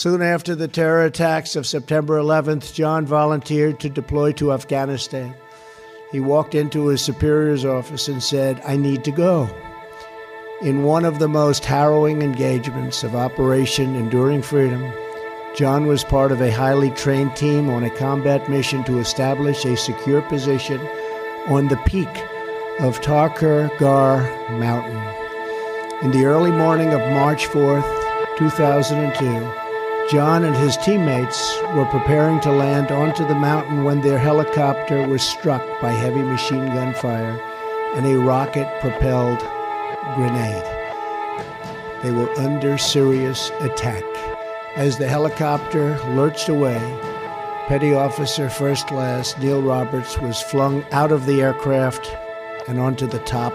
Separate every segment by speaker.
Speaker 1: Soon after the terror attacks of September 11th, John volunteered to deploy to Afghanistan. He walked into his superior's office and said, I need to go. In one of the most harrowing engagements of Operation Enduring Freedom, John was part of a highly trained team on a combat mission to establish a secure position on the peak of Takur Ghar Mountain. In the early morning of March 4th, 2002, John and his teammates were preparing to land onto the mountain when their helicopter was struck by heavy machine gun fire and a rocket propelled grenade. They were under serious attack. As the helicopter lurched away, Petty Officer First Class Neil Roberts was flung out of the aircraft and onto the top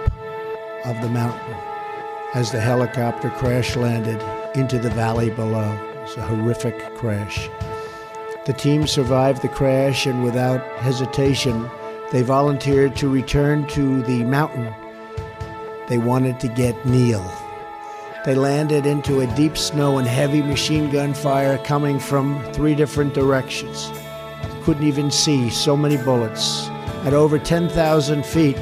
Speaker 1: of the mountain as the helicopter crash landed into the valley below was a horrific crash. The team survived the crash, and without hesitation, they volunteered to return to the mountain. They wanted to get Neil. They landed into a deep snow and heavy machine gun fire coming from three different directions. Couldn't even see so many bullets. At over 10,000 feet,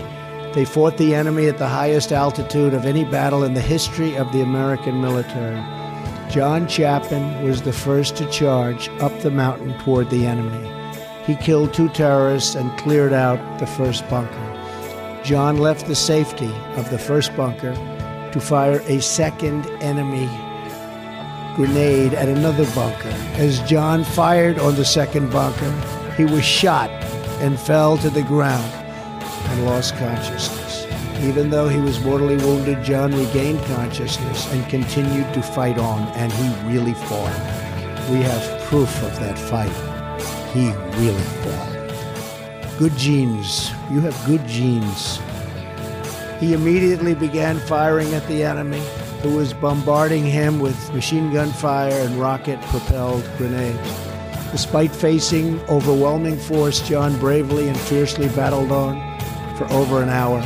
Speaker 1: they fought the enemy at the highest altitude of any battle in the history of the American military. John Chapman was the first to charge up the mountain toward the enemy. He killed two terrorists and cleared out the first bunker. John left the safety of the first bunker to fire a second enemy grenade at another bunker. As John fired on the second bunker, he was shot and fell to the ground and lost consciousness. Even though he was mortally wounded, John regained consciousness and continued to fight on, and he really fought. We have proof of that fight. He really fought. Good genes. You have good genes. He immediately began firing at the enemy, who was bombarding him with machine gun fire and rocket propelled grenades. Despite facing overwhelming force, John bravely and fiercely battled on for over an hour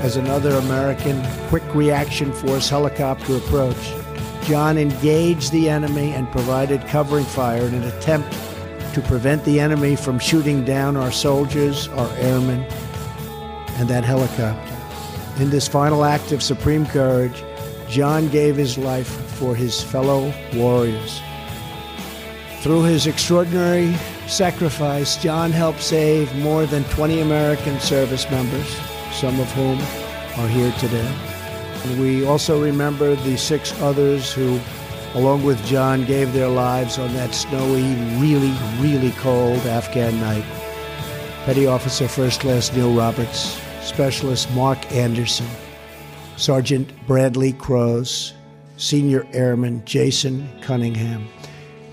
Speaker 1: as another American Quick Reaction Force helicopter approached. John engaged the enemy and provided covering fire in an attempt to prevent the enemy from shooting down our soldiers, our airmen, and that helicopter. In this final act of supreme courage, John gave his life for his fellow warriors. Through his extraordinary sacrifice, John helped save more than 20 American service members some of whom are here today. And we also remember the six others who, along with John, gave their lives on that snowy, really, really cold Afghan night. Petty Officer First Class Neil Roberts, Specialist Mark Anderson, Sergeant Bradley Crose, Senior Airman Jason Cunningham,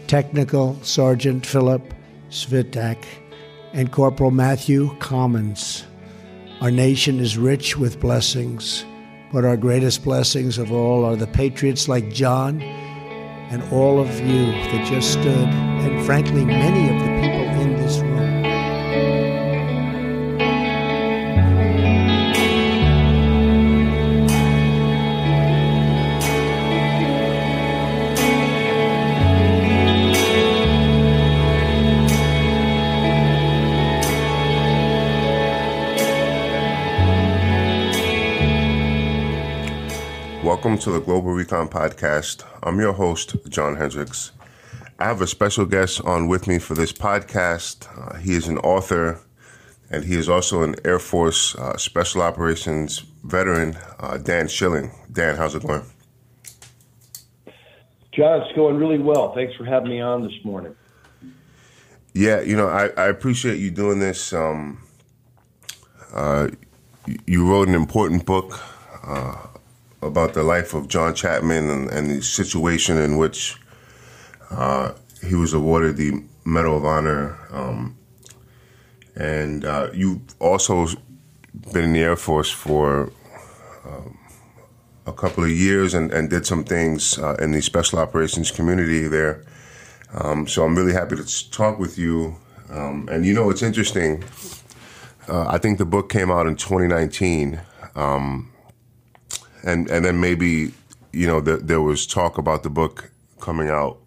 Speaker 1: Technical Sergeant Philip Svitak, and Corporal Matthew Commons. Our nation is rich with blessings, but our greatest blessings of all are the patriots like John and all of you that just stood, and frankly, many of the
Speaker 2: Welcome to the Global Recon Podcast. I'm your host, John Hendricks. I have a special guest on with me for this podcast. Uh, he is an author and he is also an Air Force uh, Special Operations veteran, uh, Dan Schilling. Dan, how's it going?
Speaker 3: John, it's going really well. Thanks for having me on this morning.
Speaker 2: Yeah, you know, I, I appreciate you doing this. Um, uh, you wrote an important book uh, about the life of John Chapman and, and the situation in which uh, he was awarded the Medal of Honor. Um, and uh, you've also been in the Air Force for um, a couple of years and, and did some things uh, in the special operations community there. Um, so I'm really happy to talk with you. Um, and you know, it's interesting. Uh, I think the book came out in 2019. Um, and and then maybe you know the, there was talk about the book coming out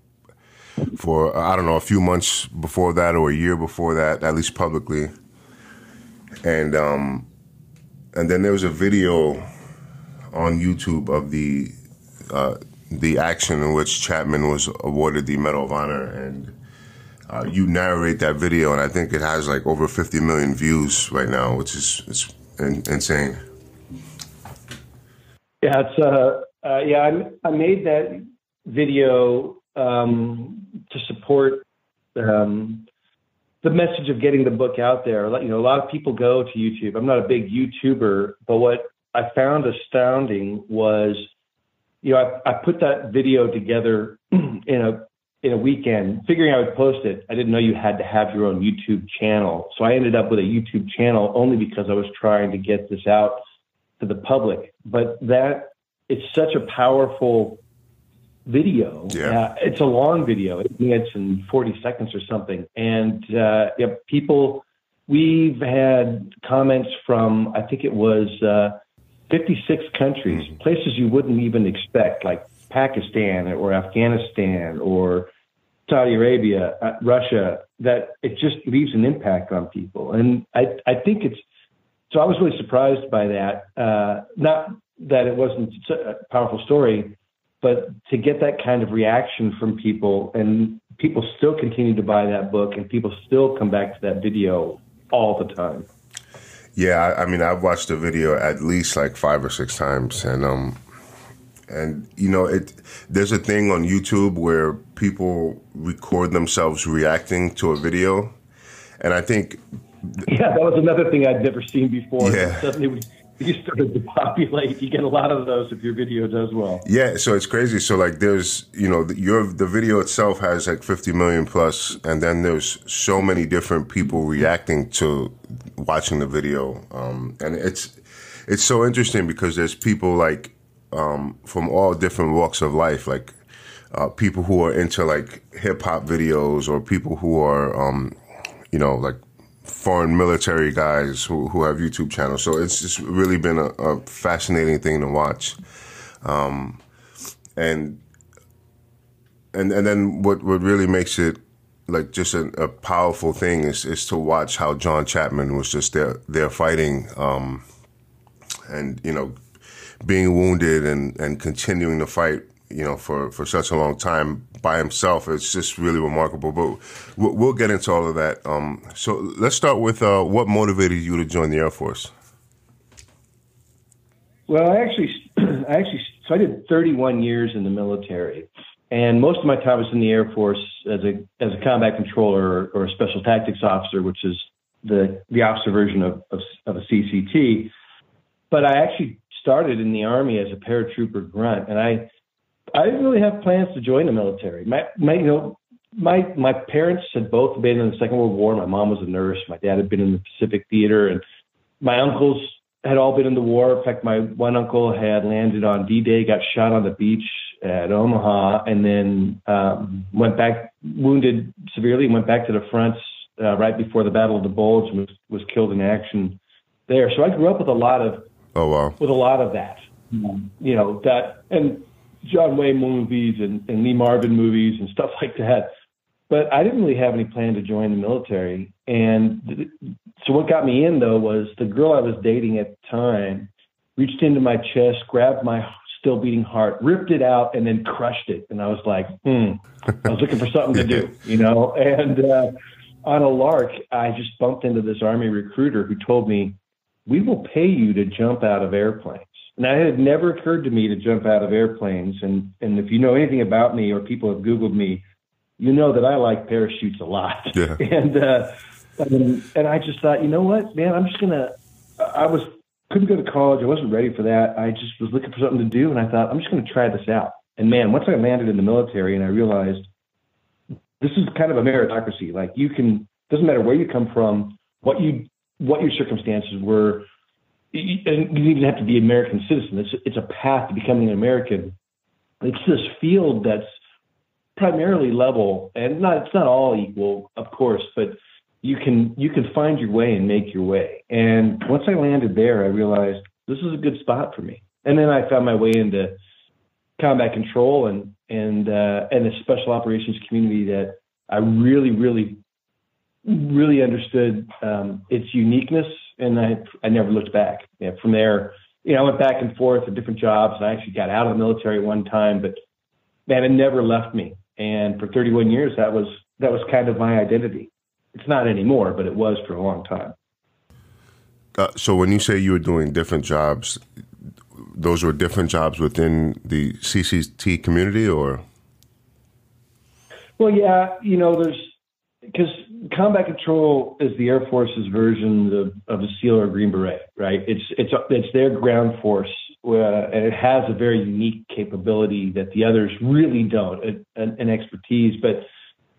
Speaker 2: for I don't know a few months before that or a year before that, at least publicly. And um, and then there was a video on YouTube of the uh, the action in which Chapman was awarded the Medal of Honor, and uh, you narrate that video, and I think it has like over 50 million views right now, which is it's in, insane.
Speaker 3: Yeah, it's uh, uh, yeah, I, I made that video um, to support um, the message of getting the book out there. You know, a lot of people go to YouTube. I'm not a big YouTuber, but what I found astounding was, you know, I, I put that video together in a in a weekend, figuring I would post it. I didn't know you had to have your own YouTube channel, so I ended up with a YouTube channel only because I was trying to get this out to the public. But that it's such a powerful video.
Speaker 2: Yeah.
Speaker 3: Uh, it's a long video. Minutes and 40 seconds or something. And uh, yeah, people, we've had comments from, I think it was uh, 56 countries, mm-hmm. places you wouldn't even expect, like Pakistan or Afghanistan or Saudi Arabia, uh, Russia, that it just leaves an impact on people. And I, I think it's, so I was really surprised by that. Uh, not that it wasn't a powerful story, but to get that kind of reaction from people and people still continue to buy that book and people still come back to that video all the time.
Speaker 2: Yeah, I, I mean, I've watched the video at least like five or six times, and um, and you know, it there's a thing on YouTube where people record themselves reacting to a video, and I think
Speaker 3: yeah, that was another thing I'd never seen before.
Speaker 2: Yeah.
Speaker 3: Suddenly we you started to populate. You get a lot of those if your video does well.
Speaker 2: Yeah, so it's crazy. So like, there's you know, the, your the video itself has like 50 million plus, and then there's so many different people reacting to watching the video, um, and it's it's so interesting because there's people like um, from all different walks of life, like uh, people who are into like hip hop videos, or people who are um, you know like foreign military guys who, who have YouTube channels. So it's just really been a, a fascinating thing to watch. Um, and and and then what what really makes it like just a, a, powerful thing is is to watch how John Chapman was just there there fighting um, and you know being wounded and and continuing to fight you know for for such a long time by himself. It's just really remarkable. But we'll, we'll get into all of that. Um, so let's start with uh, what motivated you to join the Air Force.
Speaker 3: Well, I actually, I actually, so I did 31 years in the military, and most of my time was in the Air Force as a as a combat controller or, or a special tactics officer, which is the the officer version of, of, of a CCT. But I actually started in the Army as a paratrooper grunt, and I I didn't really have plans to join the military. My, my, you know, my my parents had both been in the Second World War. My mom was a nurse. My dad had been in the Pacific Theater, and my uncles had all been in the war. In fact, my one uncle had landed on D-Day, got shot on the beach at Omaha, and then um, went back wounded severely. Went back to the front uh, right before the Battle of the Bulge and was was killed in action there. So I grew up with a lot of
Speaker 2: oh wow
Speaker 3: with a lot of that. You know that and John Wayne movies and, and Lee Marvin movies and stuff like that. But I didn't really have any plan to join the military. And th- so what got me in though was the girl I was dating at the time reached into my chest, grabbed my still beating heart, ripped it out, and then crushed it. And I was like, hmm, I was looking for something to do, you know? And uh, on a lark, I just bumped into this Army recruiter who told me, we will pay you to jump out of airplanes. Now, it had never occurred to me to jump out of airplanes. And, and if you know anything about me or people have Googled me, you know that I like parachutes a lot.
Speaker 2: Yeah.
Speaker 3: And, uh, and, and I just thought, you know what, man, I'm just going to, I was, couldn't go to college. I wasn't ready for that. I just was looking for something to do. And I thought, I'm just going to try this out. And man, once I landed in the military and I realized this is kind of a meritocracy. Like you can, doesn't matter where you come from, what you, what your circumstances were, you, you even have to be an American citizen. It's it's a path to becoming an American. It's this field that's primarily level, and not it's not all equal, of course, but you can you can find your way and make your way. And once I landed there, I realized this is a good spot for me. And then I found my way into combat control, and and uh, and a special operations community that I really, really, really understood um, its uniqueness, and I I never looked back. Yeah, from there, you know, I went back and forth to different jobs. I actually got out of the military one time, but man, it never left me. And for 31 years, that was that was kind of my identity. It's not anymore, but it was for a long time.
Speaker 2: Uh, so when you say you were doing different jobs, those were different jobs within the CCT community, or?
Speaker 3: Well, yeah, you know, there's because combat control is the Air Force's version of, of a SEAL or a Green Beret, right? It's it's it's their ground force, uh, and it has a very unique capability that the others really don't, an, expertise. But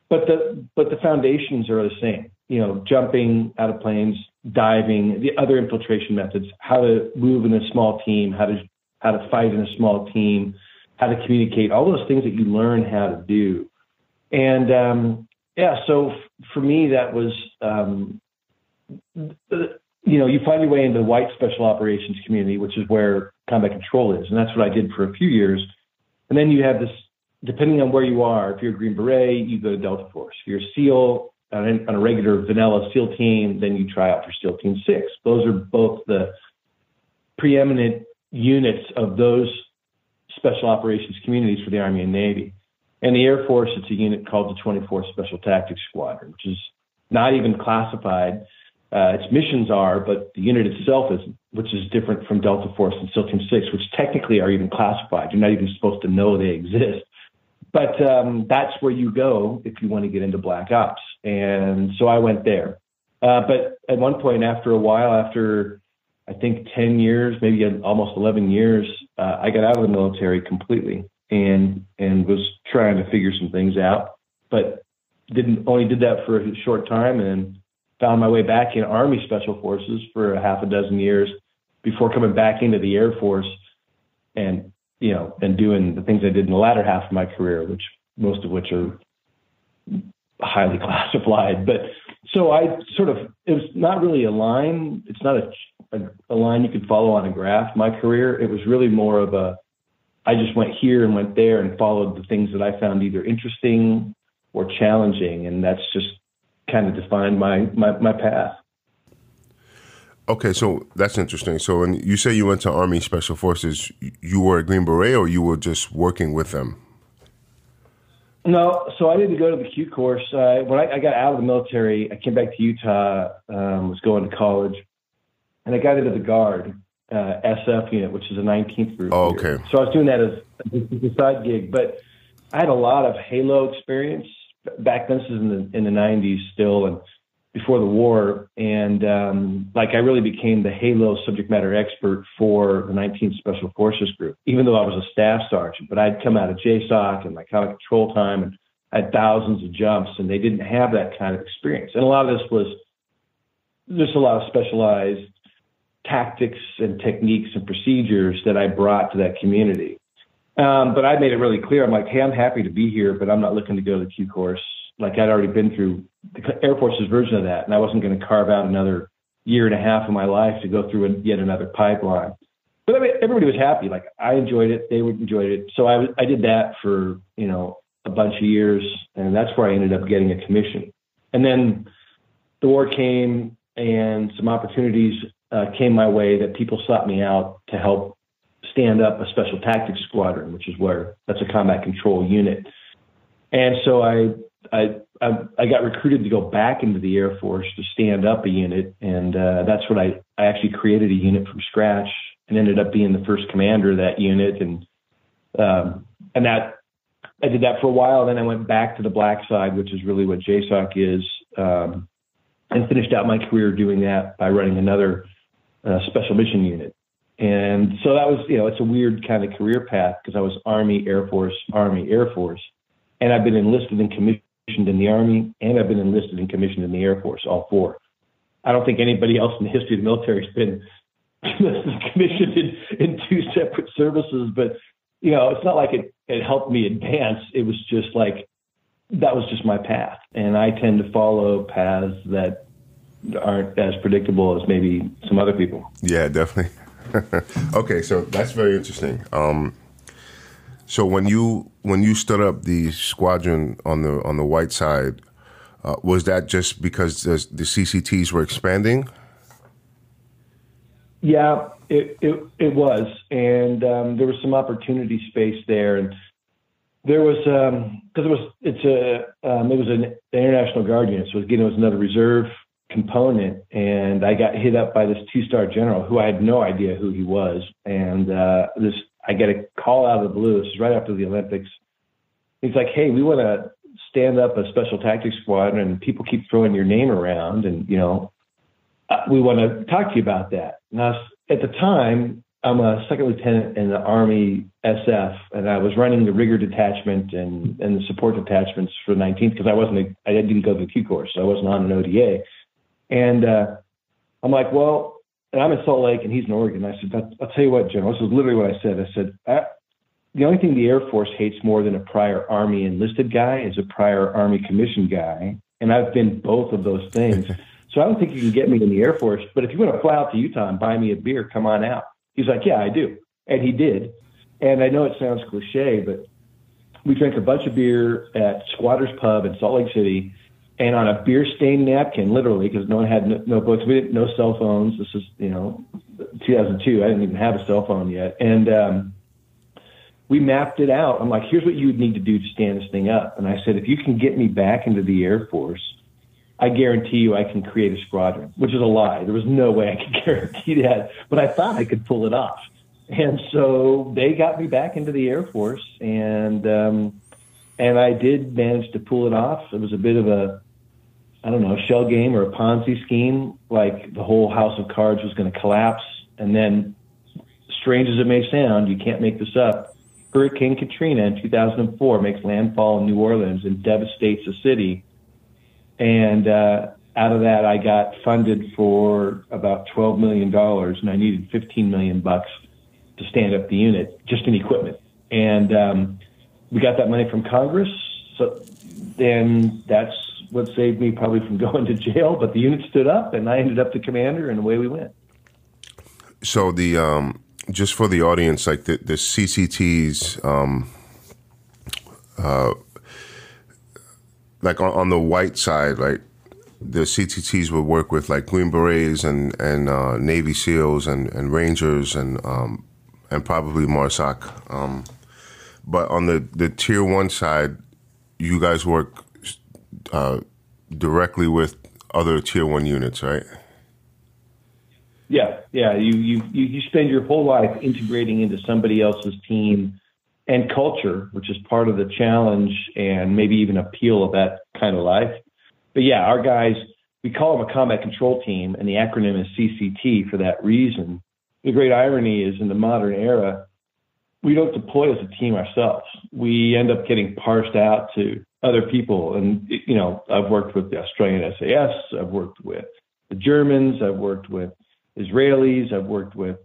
Speaker 3: but the but the foundations are the same. You know, jumping out of planes, diving, the other infiltration methods, how to move in a small team, how to how to fight in a small team, how to communicate, all those things that you learn how to do. And um, yeah, so for me, that was, um, you know, you find your way into the white special operations community, which is where combat control is. And that's what I did for a few years. And then you have this, depending on where you are, if you're a Green Beret, you go to Delta Force. If you're a SEAL on a regular vanilla SEAL team, then you try out for SEAL Team 6. Those are both the preeminent units of those special operations communities for the Army and Navy. And the Air Force, it's a unit called the 24th Special Tactics Squadron, which is not even classified. Uh, its missions are, but the unit itself is, which is different from Delta Force and SEAL Team 6, which technically are even classified. You're not even supposed to know they exist. But um, that's where you go if you want to get into Black Ops. And so I went there. Uh, but at one point, after a while, after I think 10 years, maybe almost 11 years, uh, I got out of the military completely and and was trying to figure some things out, but didn't only did that for a short time and found my way back in Army Special Forces for a half a dozen years before coming back into the Air Force and you know and doing the things I did in the latter half of my career, which most of which are highly classified. But so I sort of it was not really a line. It's not a, a, a line you could follow on a graph. My career it was really more of a I just went here and went there and followed the things that I found either interesting or challenging, and that's just kind of defined my my, my path.
Speaker 2: Okay, so that's interesting. So when you say you went to Army Special Forces, you were a Green Beret, or you were just working with them?
Speaker 3: No, so I didn't go to the Q course. Uh, when I, I, got out of the military, I came back to Utah, um, was going to college, and I got into the Guard uh, SF unit, which is a 19th group.
Speaker 2: Oh, okay.
Speaker 3: So I was doing that as a side gig, but I had a lot of Halo experience back then. This is in the in the 90s still, and before the war, and um, like I really became the Halo subject matter expert for the 19th Special Forces Group, even though I was a staff sergeant. But I'd come out of JSOC and my kind of control time, and I had thousands of jumps, and they didn't have that kind of experience. And a lot of this was just a lot of specialized tactics and techniques and procedures that I brought to that community. Um, but I made it really clear. I'm like, hey, I'm happy to be here, but I'm not looking to go to the Q course. Like I'd already been through the Air Force's version of that, and I wasn't going to carve out another year and a half of my life to go through yet another pipeline. But I mean, everybody was happy. Like I enjoyed it, they enjoyed it. So I I did that for you know a bunch of years, and that's where I ended up getting a commission. And then the war came, and some opportunities uh, came my way that people sought me out to help stand up a special tactics squadron, which is where that's a combat control unit. And so I, I, I, got recruited to go back into the Air Force to stand up a unit, and uh, that's what I, I actually created a unit from scratch and ended up being the first commander of that unit, and um, and that I did that for a while. Then I went back to the black side, which is really what JSOC is, um, and finished out my career doing that by running another uh, special mission unit. And so that was, you know, it's a weird kind of career path because I was Army, Air Force, Army, Air Force. And I've been enlisted and commissioned in the Army, and I've been enlisted and commissioned in the Air Force, all four. I don't think anybody else in the history of the military has been commissioned in, in two separate services, but you know, it's not like it, it helped me advance. It was just like that was just my path. And I tend to follow paths that aren't as predictable as maybe some other people.
Speaker 2: Yeah, definitely. okay, so that's very interesting. Um, So when you when you stood up the squadron on the on the white side, uh, was that just because the, the CCTs were expanding?
Speaker 3: Yeah, it it, it was, and um, there was some opportunity space there, and there was because um, it was it's a um, it was an Air National Guard unit, so again it was another reserve component, and I got hit up by this two star general who I had no idea who he was, and uh, this I get a call out of the blue. This is right after the Olympics. He's like, "Hey, we want to stand up a special tactics squad, and people keep throwing your name around, and you know, uh, we want to talk to you about that." Now, at the time, I'm a second lieutenant in the Army SF, and I was running the rigger detachment and, and the support detachments for 19th because I wasn't a, I didn't go to the Q course, so I wasn't on an ODA. And uh, I'm like, well, and I'm in Salt Lake and he's in Oregon. I said, I'll, I'll tell you what, General. This is literally what I said. I said, I, the only thing the Air Force hates more than a prior Army enlisted guy is a prior Army commissioned guy, and I've been both of those things. so I don't think you can get me in the Air Force. But if you want to fly out to Utah and buy me a beer, come on out. He's like, yeah, I do. And he did. And I know it sounds cliche, but we drank a bunch of beer at Squatters Pub in Salt Lake City and on a beer stained napkin, literally, because no one had no, no books. We didn't, no cell phones. This is, you know, 2002. I didn't even have a cell phone yet. And, um, we mapped it out. I'm like, here's what you would need to do to stand this thing up. And I said, if you can get me back into the Air Force, I guarantee you I can create a squadron, which is a lie. There was no way I could guarantee that, but I thought I could pull it off. And so they got me back into the Air Force, and um, and I did manage to pull it off. It was a bit of a, I don't know, shell game or a Ponzi scheme. Like the whole house of cards was going to collapse, and then, strange as it may sound, you can't make this up. Hurricane Katrina in 2004 makes landfall in New Orleans and devastates the city and uh, out of that, I got funded for about $12 million, and I needed 15 million bucks to stand up the unit, just in equipment. And um, we got that money from Congress. So then that's what saved me probably from going to jail. But the unit stood up, and I ended up the commander, and away we went.
Speaker 2: So the um, just for the audience, like the, the CCTs. Um, uh, like on, on the white side, like the CTTs would work with like Green Berets and and uh, Navy SEALs and, and Rangers and um, and probably MARSOC. Um, but on the, the tier one side, you guys work uh, directly with other tier one units, right?
Speaker 3: Yeah, yeah. You you you spend your whole life integrating into somebody else's team and culture, which is part of the challenge and maybe even appeal of that kind of life. But yeah, our guys, we call them a combat control team, and the acronym is CCT for that reason. The great irony is in the modern era, we don't deploy as a team ourselves. We end up getting parsed out to other people. And, you know, I've worked with the Australian SAS, I've worked with the Germans, I've worked with Israelis, I've worked with,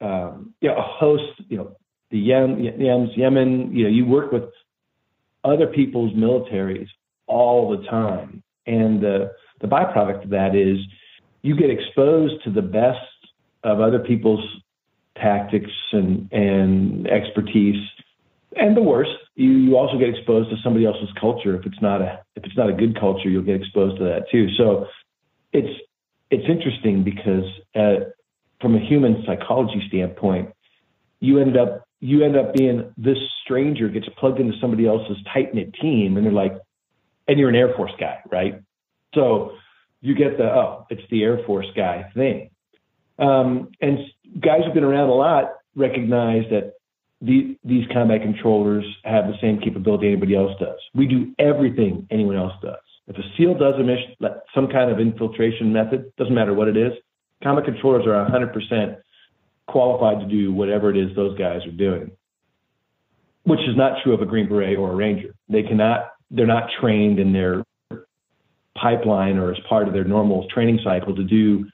Speaker 3: um, you know, a host, you know, the Yemen, Yemen, you know, you work with other people's militaries all the time. And the, the byproduct of that is you get exposed to the best of other people's tactics and, and expertise and the worst. You, you also get exposed to somebody else's culture. If it's not a, if it's not a good culture, you'll get exposed to that too. So it's, it's interesting because uh, from a human psychology standpoint, you end up you end up being this stranger gets plugged into somebody else's tight knit team, and they're like, and you're an Air Force guy, right? So you get the oh, it's the Air Force guy thing. Um, and guys who've been around a lot recognize that the, these combat controllers have the same capability anybody else does. We do everything anyone else does. If a SEAL does a mission, some kind of infiltration method, doesn't matter what it is, combat controllers are 100% qualified to do whatever it is those guys are doing, which is not true of a Green Beret or a Ranger. They cannot, they're not trained in their pipeline or as part of their normal training cycle to do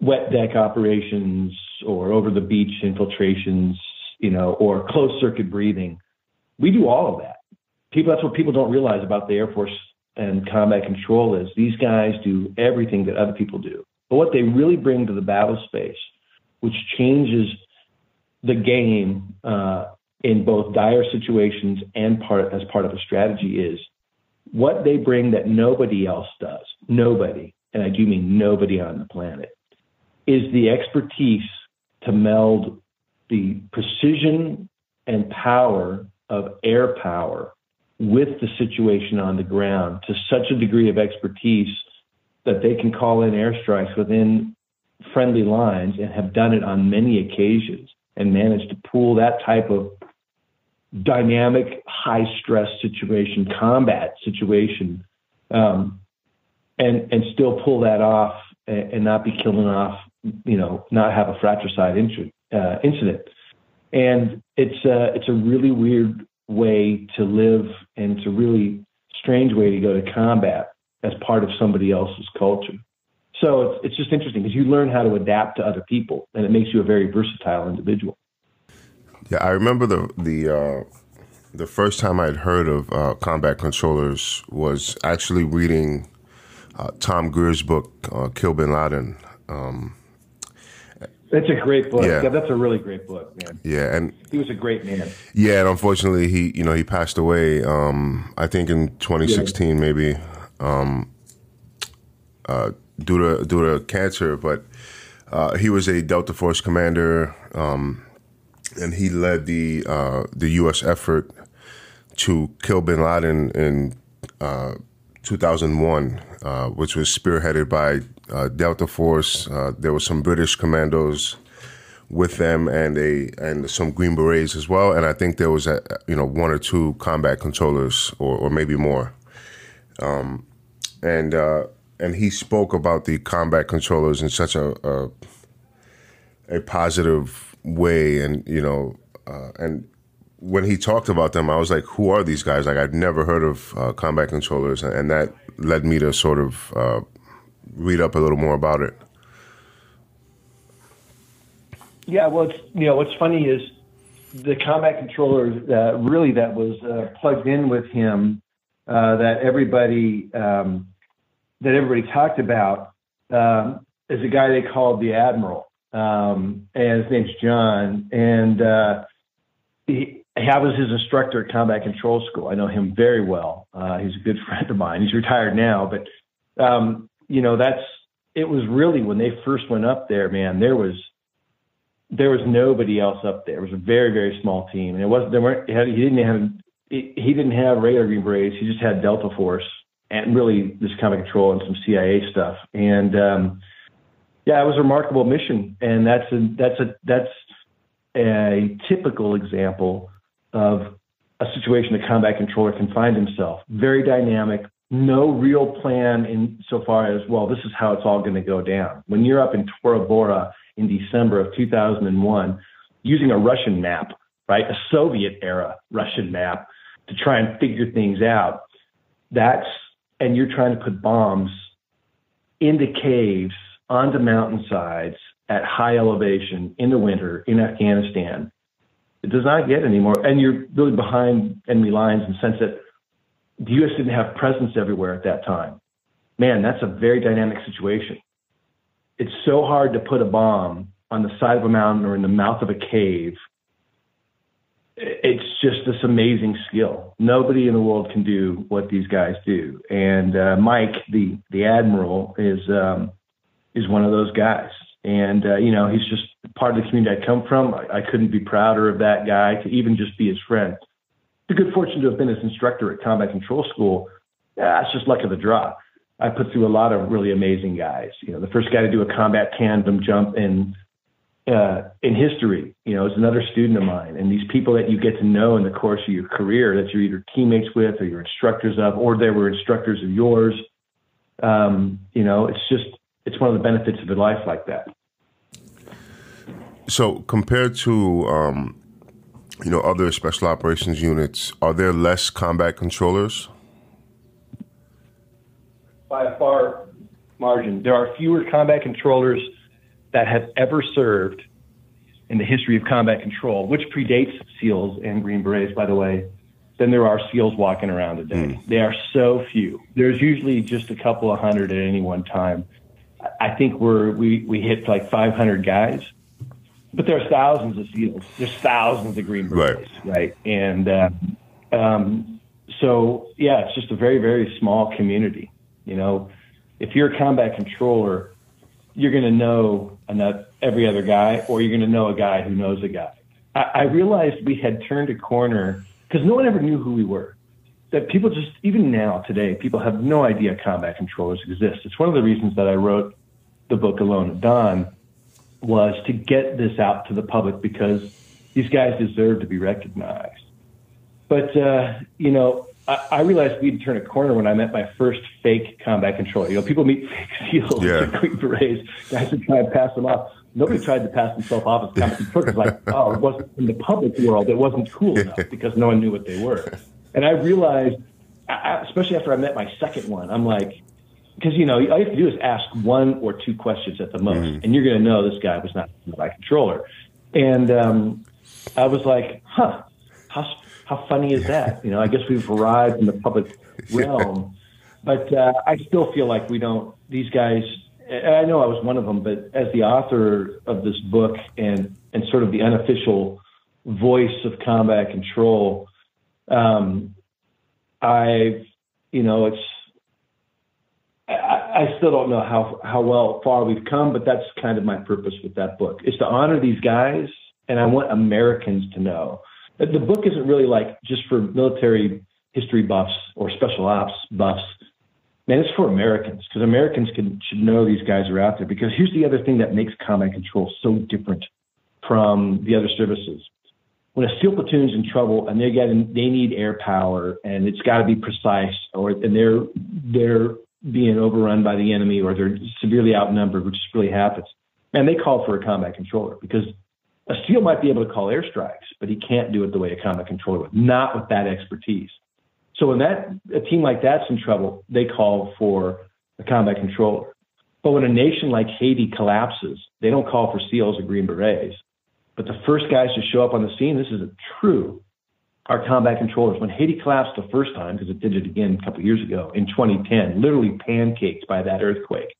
Speaker 3: wet deck operations or over the beach infiltrations, you know, or closed circuit breathing. We do all of that. People, that's what people don't realize about the Air Force and combat control is these guys do everything that other people do. But what they really bring to the battle space which changes the game uh, in both dire situations and part as part of a strategy is what they bring that nobody else does. Nobody, and I do mean nobody on the planet, is the expertise to meld the precision and power of air power with the situation on the ground to such a degree of expertise that they can call in airstrikes within friendly lines and have done it on many occasions and managed to pull that type of dynamic, high stress situation, combat situation, um, and and still pull that off and, and, not be killing off, you know, not have a fratricide incident. Uh, incident. And it's a, it's a really weird way to live, and it's a really strange way to go to combat as part of somebody else's culture. So it's, it's just interesting because you learn how to adapt to other people, and it makes you a very versatile individual.
Speaker 2: Yeah, I remember the the uh, the first time I'd heard of uh, combat controllers was actually reading uh, Tom Greer's book, uh, Kill Bin Laden. Um,
Speaker 3: that's a great book. Yeah. yeah. that's a really great book, man.
Speaker 2: Yeah, and
Speaker 3: he was a great man.
Speaker 2: Yeah, and unfortunately, he you know he passed away. Um, I think in 2016, yeah. maybe um, uh, due to due to cancer. But uh, he was a Delta Force commander, um, and he led the uh, the U.S. effort to kill Bin Laden in uh, 2001, uh, which was spearheaded by uh, Delta Force. Uh, there were some British commandos with them, and a and some Green Berets as well. And I think there was a, you know one or two combat controllers, or, or maybe more. Um, and uh, and he spoke about the combat controllers in such a a, a positive way, and you know, uh, and when he talked about them, I was like, "Who are these guys?" Like I'd never heard of uh, combat controllers, and that led me to sort of uh, read up a little more about it.
Speaker 3: Yeah, well, it's, you know, what's funny is the combat controller uh, really that was uh, plugged in with him uh, that everybody um, that everybody talked about um, is a guy they called the Admiral, um, and his name's John, and uh, he, I was his instructor at Combat Control School. I know him very well. Uh, he's a good friend of mine. He's retired now, but um, you know that's it was really when they first went up there, man. There was there was nobody else up there. It was a very very small team, and it wasn't there weren't he didn't have he didn't have radar Green Berets. He just had Delta Force and really this kind of control and some CIA stuff. And um, yeah, it was a remarkable mission, and that's a that's a that's a typical example of a situation a combat controller can find himself. Very dynamic, no real plan in so far as well. This is how it's all going to go down. When you're up in Tora Bora in December of 2001, using a Russian map, right, a Soviet era Russian map to try and figure things out. That's and you're trying to put bombs into caves, onto mountainsides at high elevation in the winter in Afghanistan. It does not get any more. And you're really behind enemy lines in the sense that the U.S. didn't have presence everywhere at that time. Man, that's a very dynamic situation. It's so hard to put a bomb on the side of a mountain or in the mouth of a cave it's just this amazing skill. Nobody in the world can do what these guys do. And uh, Mike, the the admiral, is um, is one of those guys. And uh, you know, he's just part of the community I come from. I, I couldn't be prouder of that guy to even just be his friend. The good fortune to have been his instructor at Combat Control School. It's just luck of the draw. I put through a lot of really amazing guys. You know, the first guy to do a combat tandem jump in uh, in history, you know, is another student of mine. And these people that you get to know in the course of your career that you're either teammates with or you're instructors of, or they were instructors of yours. Um, you know, it's just, it's one of the benefits of a life like that.
Speaker 2: So compared to, um, you know, other special operations units, are there less combat controllers?
Speaker 3: By far margin. There are fewer combat controllers that have ever served in the history of combat control, which predates SEALs and Green Berets, by the way, than there are SEALs walking around today. Mm. They are so few. There's usually just a couple of hundred at any one time. I think we're we we hit like 500 guys, but there's thousands of SEALs. There's thousands of Green Berets, right? right? And uh, um, so, yeah, it's just a very, very small community. You know, if you're a combat controller, you're going to know every other guy, or you're going to know a guy who knows a guy. I, I realized we had turned a corner because no one ever knew who we were. That people just, even now, today, people have no idea combat controllers exist. It's one of the reasons that I wrote the book Alone at Dawn was to get this out to the public because these guys deserve to be recognized. But, uh, you know, I, I realized we'd turn a corner when I met my first fake combat controller. You know, people meet fake SEALs
Speaker 2: Yeah.
Speaker 3: and Green Berets, guys who try to pass them off. Nobody tried to pass themselves off as combat controllers. Like, oh, it wasn't in the public world. It wasn't cool enough because no one knew what they were. And I realized, especially after I met my second one, I'm like, because you know all you have to do is ask one or two questions at the most, and you're going to know this guy was not my controller. And um, I was like, huh, how how funny is that? You know, I guess we've arrived in the public realm, but uh, I still feel like we don't. These guys, I know I was one of them, but as the author of this book and and sort of the unofficial voice of combat control, um, I've you know it's I, still don't know how how well far we've come, but that's kind of my purpose with that book is to honor these guys, and I want Americans to know that the book isn't really like just for military history buffs or special ops buffs. Man, it's for Americans because Americans can should know these guys are out there. Because here's the other thing that makes combat control so different from the other services. When a SEAL platoon's in trouble and they're getting, they need air power and it's got to be precise, or and they're they're being overrun by the enemy or they're severely outnumbered, which really happens. Man, they call for a combat controller because a SEAL might be able to call airstrikes, but he can't do it the way a combat controller would, not with that expertise. So when that a team like that's in trouble, they call for a combat controller. But when a nation like Haiti collapses, they don't call for SEALs or Green Berets. But the first guys to show up on the scene, this isn't true, are combat controllers. When Haiti collapsed the first time, because it did it again a couple years ago in 2010, literally pancaked by that earthquake,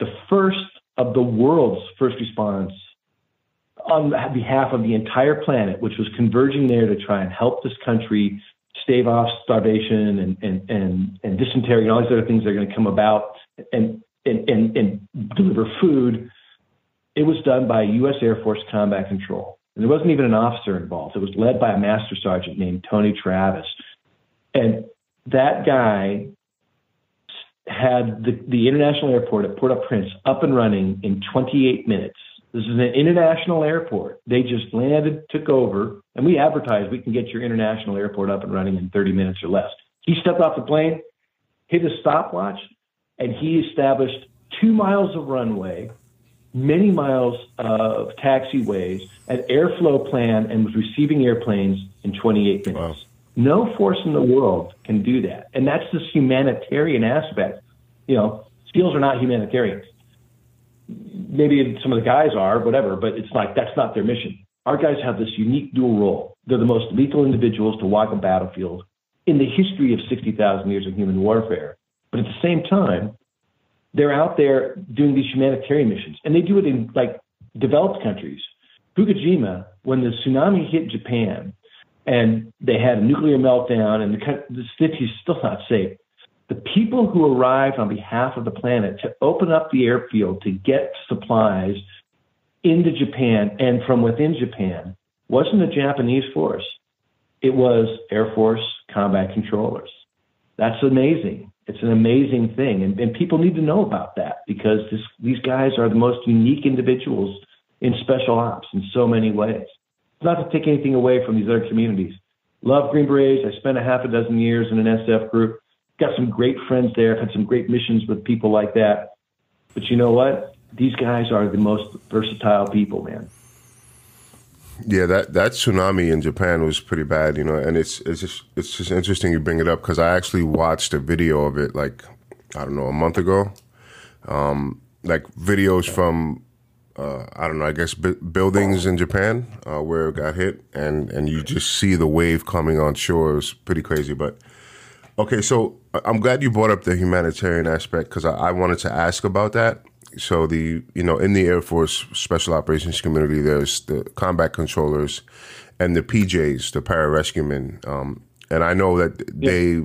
Speaker 3: the first of the world's first response on behalf of the entire planet, which was converging there to try and help this country stave off starvation and, and, and, and dysentery and all these other things that are going to come about and, and, and, and deliver food. It was done by U.S. Air Force Combat Control. And there wasn't even an officer involved. It was led by a master sergeant named Tony Travis. And that guy had the, the international airport at Port-au-Prince up and running in 28 minutes. This is an international airport. They just landed, took over, and we advertised we can get your international airport up and running in 30 minutes or less. He stepped off the plane, hit a stopwatch, and he established two miles of runway, many miles of taxiways, an airflow plan, and was receiving airplanes in 28 minutes.
Speaker 2: Wow.
Speaker 3: No force in the world can do that. And that's this humanitarian aspect. You know, SEALs are not humanitarians. Maybe some of the guys are, whatever, but it's like that's not their mission. Our guys have this unique dual role. They're the most lethal individuals to walk a battlefield in the history of 60,000 years of human warfare. But at the same time, they're out there doing these humanitarian missions, and they do it in like developed countries. Fukushima, when the tsunami hit Japan, and they had a nuclear meltdown, and the, the city is still not safe. The people who arrived on behalf of the planet to open up the airfield to get supplies into Japan and from within Japan wasn't a Japanese force. It was Air Force combat controllers. That's amazing. It's an amazing thing. And, and people need to know about that because this, these guys are the most unique individuals in special ops in so many ways. Not to take anything away from these other communities. Love Green Berets. I spent a half a dozen years in an SF group. Got some great friends there. I've had some great missions with people like that. But you know what? These guys are the most versatile people, man.
Speaker 2: Yeah, that that tsunami in Japan was pretty bad, you know, and it's it's just it's just interesting you bring it up because I actually watched a video of it like I don't know a month ago, um, like videos from uh, I don't know I guess bu- buildings in Japan uh, where it got hit, and and you just see the wave coming on shore. It was pretty crazy, but okay, so I'm glad you brought up the humanitarian aspect because I, I wanted to ask about that. So the you know in the Air Force Special Operations community, there's the combat controllers and the PJs, the pararescuemen, um, and I know that yeah. they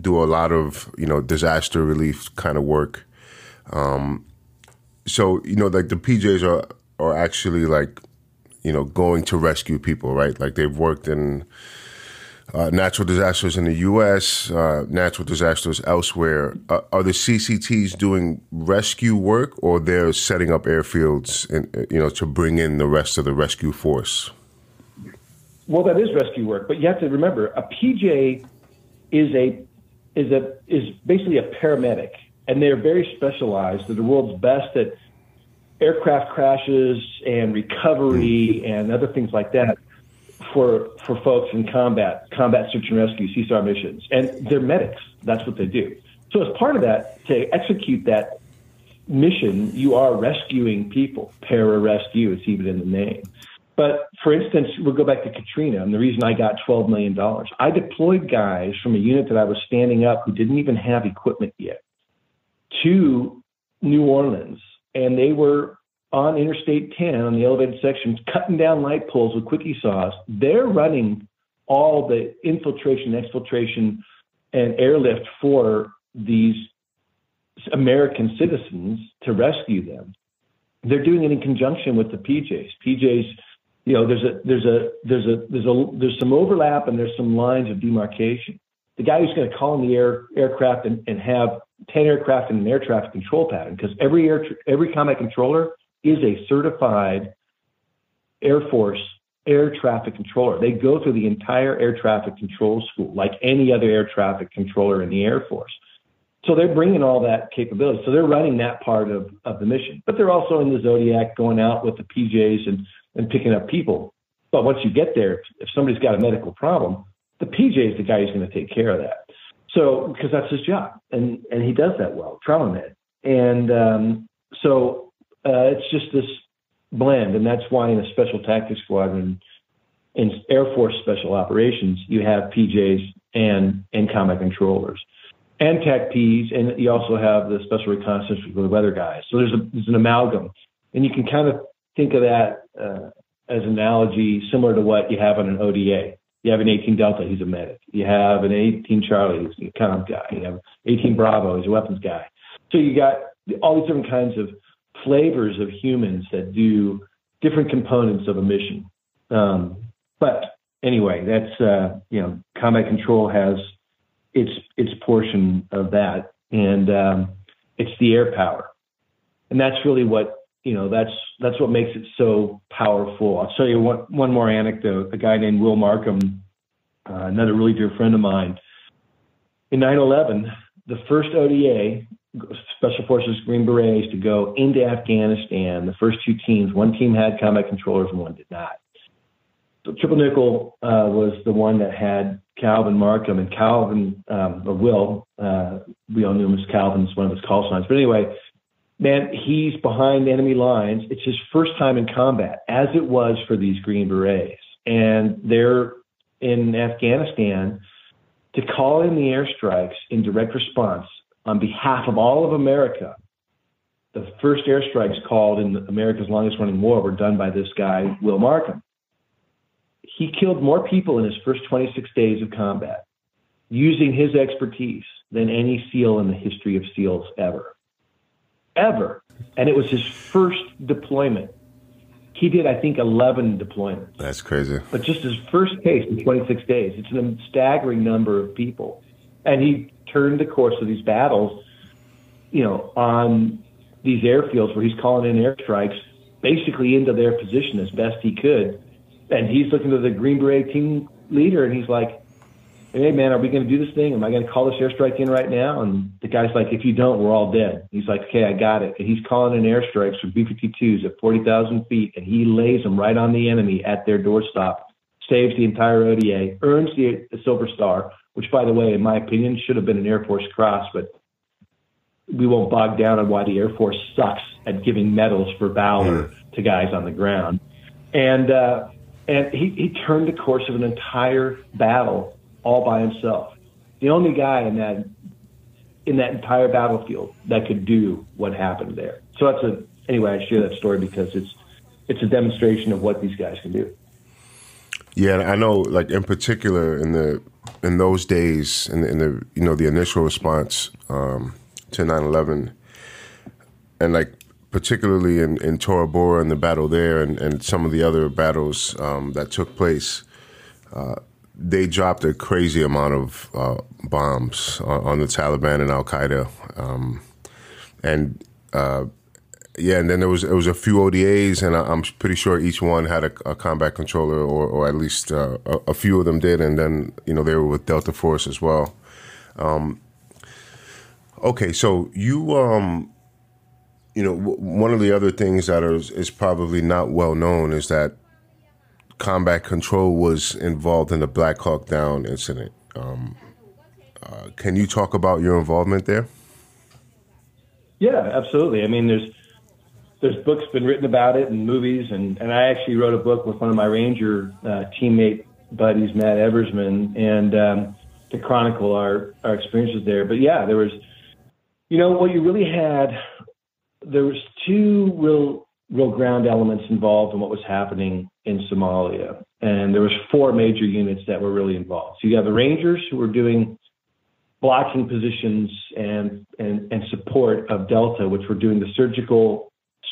Speaker 2: do a lot of you know disaster relief kind of work. Um, so you know, like the PJs are are actually like you know going to rescue people, right? Like they've worked in uh, natural disasters in the U.S., uh, natural disasters elsewhere. Uh, are the CCTs doing rescue work, or they're setting up airfields, in, you know, to bring in the rest of the rescue force?
Speaker 3: Well, that is rescue work, but you have to remember a PJ is a is a is basically a paramedic, and they're very specialized. They're the world's best at aircraft crashes and recovery and other things like that for for folks in combat, combat search and rescue, CSAR missions, and they're medics. That's what they do. So as part of that, to execute that mission, you are rescuing people. Para rescue, it's even in the name. But for instance, we'll go back to Katrina, and the reason I got $12 million. I deployed guys from a unit that I was standing up who didn't even have equipment yet to New Orleans, and they were on Interstate 10 on the elevated sections, cutting down light poles with quickie saws. They're running all the infiltration, exfiltration, and airlift for these American citizens to rescue them. They're doing it in conjunction with the PJs. PJs you know, there's a there's a there's a there's a there's some overlap and there's some lines of demarcation. The guy who's going to call in the air aircraft and, and have ten aircraft in an air traffic control pattern, because every air every combat controller is a certified Air Force air traffic controller. They go through the entire air traffic control school, like any other air traffic controller in the Air Force. So they're bringing all that capability. So they're running that part of, of the mission. But they're also in the Zodiac going out with the PJs and and picking up people. But once you get there, if somebody's got a medical problem, the PJ is the guy who's going to take care of that. So because that's his job, and and he does that well, trauma med. And um, so uh, it's just this blend, and that's why in a special tactics squadron, in Air Force Special Operations, you have PJs and and combat controllers, and TACPs, and you also have the Special Reconnaissance the weather guys. So there's a there's an amalgam, and you can kind of think of that uh, as an analogy similar to what you have on an ODA. You have an 18 Delta, he's a medic. You have an 18 Charlie, he's a comm guy. You have 18 Bravo, he's a weapons guy. So you got all these different kinds of flavors of humans that do different components of a mission. Um, but anyway, that's uh, you know, combat control has its its portion of that, and um, it's the air power, and that's really what you know that's that's what makes it so powerful. I'll tell you one one more anecdote. A guy named Will Markham, uh, another really dear friend of mine, in 9/11, the first ODA, Special Forces Green Berets, to go into Afghanistan. The first two teams, one team had combat controllers and one did not. So Triple Nickel uh, was the one that had Calvin Markham and Calvin um, or Will. Uh, we all knew him as Calvin. It's one of his call signs. But anyway man, he's behind enemy lines. It's his first time in combat, as it was for these Green Berets. And they're in Afghanistan to call in the airstrikes in direct response on behalf of all of America. The first airstrikes called in America's longest running war were done by this guy, Will Markham. He killed more people in his first 26 days of combat using his expertise than any SEAL in the history of SEALs ever ever. And it was his first deployment. He did, I think, 11 deployments.
Speaker 2: That's crazy.
Speaker 3: But just his first case in 26 days, it's a staggering number of people. And he turned the course of these battles, you know, on these airfields where he's calling in airstrikes basically into their position as best he could. And he's looking to the Green Beret team leader and he's like, hey man, are we going to do this thing? Am I going to call this airstrike in right now? And the guy's like, if you don't, we're all dead. He's like, okay, I got it. And he's calling in airstrikes for B-52s at 40,000 feet, and he lays them right on the enemy at their doorstop, saves the entire ODA, earns the, the Silver Star, which, by the way, in my opinion, should have been an Air Force Cross, but we won't bog down on why the Air Force sucks at giving medals for valor mm. to guys on the ground. And uh, and he, he turned the course of an entire battle all by himself. The only guy in that in that entire battlefield that could do what happened there. So that's a anyway. I share that story because it's it's a demonstration of what these guys can do.
Speaker 2: Yeah, I know. Like in particular, in the in those days, in the, in the you know the initial response um, to 9-11, and like particularly in, in Tora Bora and the battle there, and, and some of the other battles um, that took place, uh, they dropped a crazy amount of uh, bombs on, on, the Taliban and Al Qaeda, um, and uh, yeah, and then there was it was a few ODAs, and I, am pretty sure each one had a, a combat controller, or, or at least uh, a, a, few of them did, and then you know they were with Delta Force as well. Um, okay, so you um, you know w- one of the other things that is, is probably not well known is that combat control was involved in the Black Hawk Down incident. Um, uh, can you talk about your involvement there?
Speaker 3: Yeah, absolutely. I mean, there's there's books been written about it and movies, and and I actually wrote a book with one of my Ranger uh, teammate buddies, Matt Eversman, and um, to chronicle our our experiences there. But yeah, there was, you know, what you really had, there was two real real ground elements involved in what was happening in Somalia, and there was four major units that were really involved. So you have the Rangers who were doing blocking positions and, and, and support of Delta, which were doing the surgical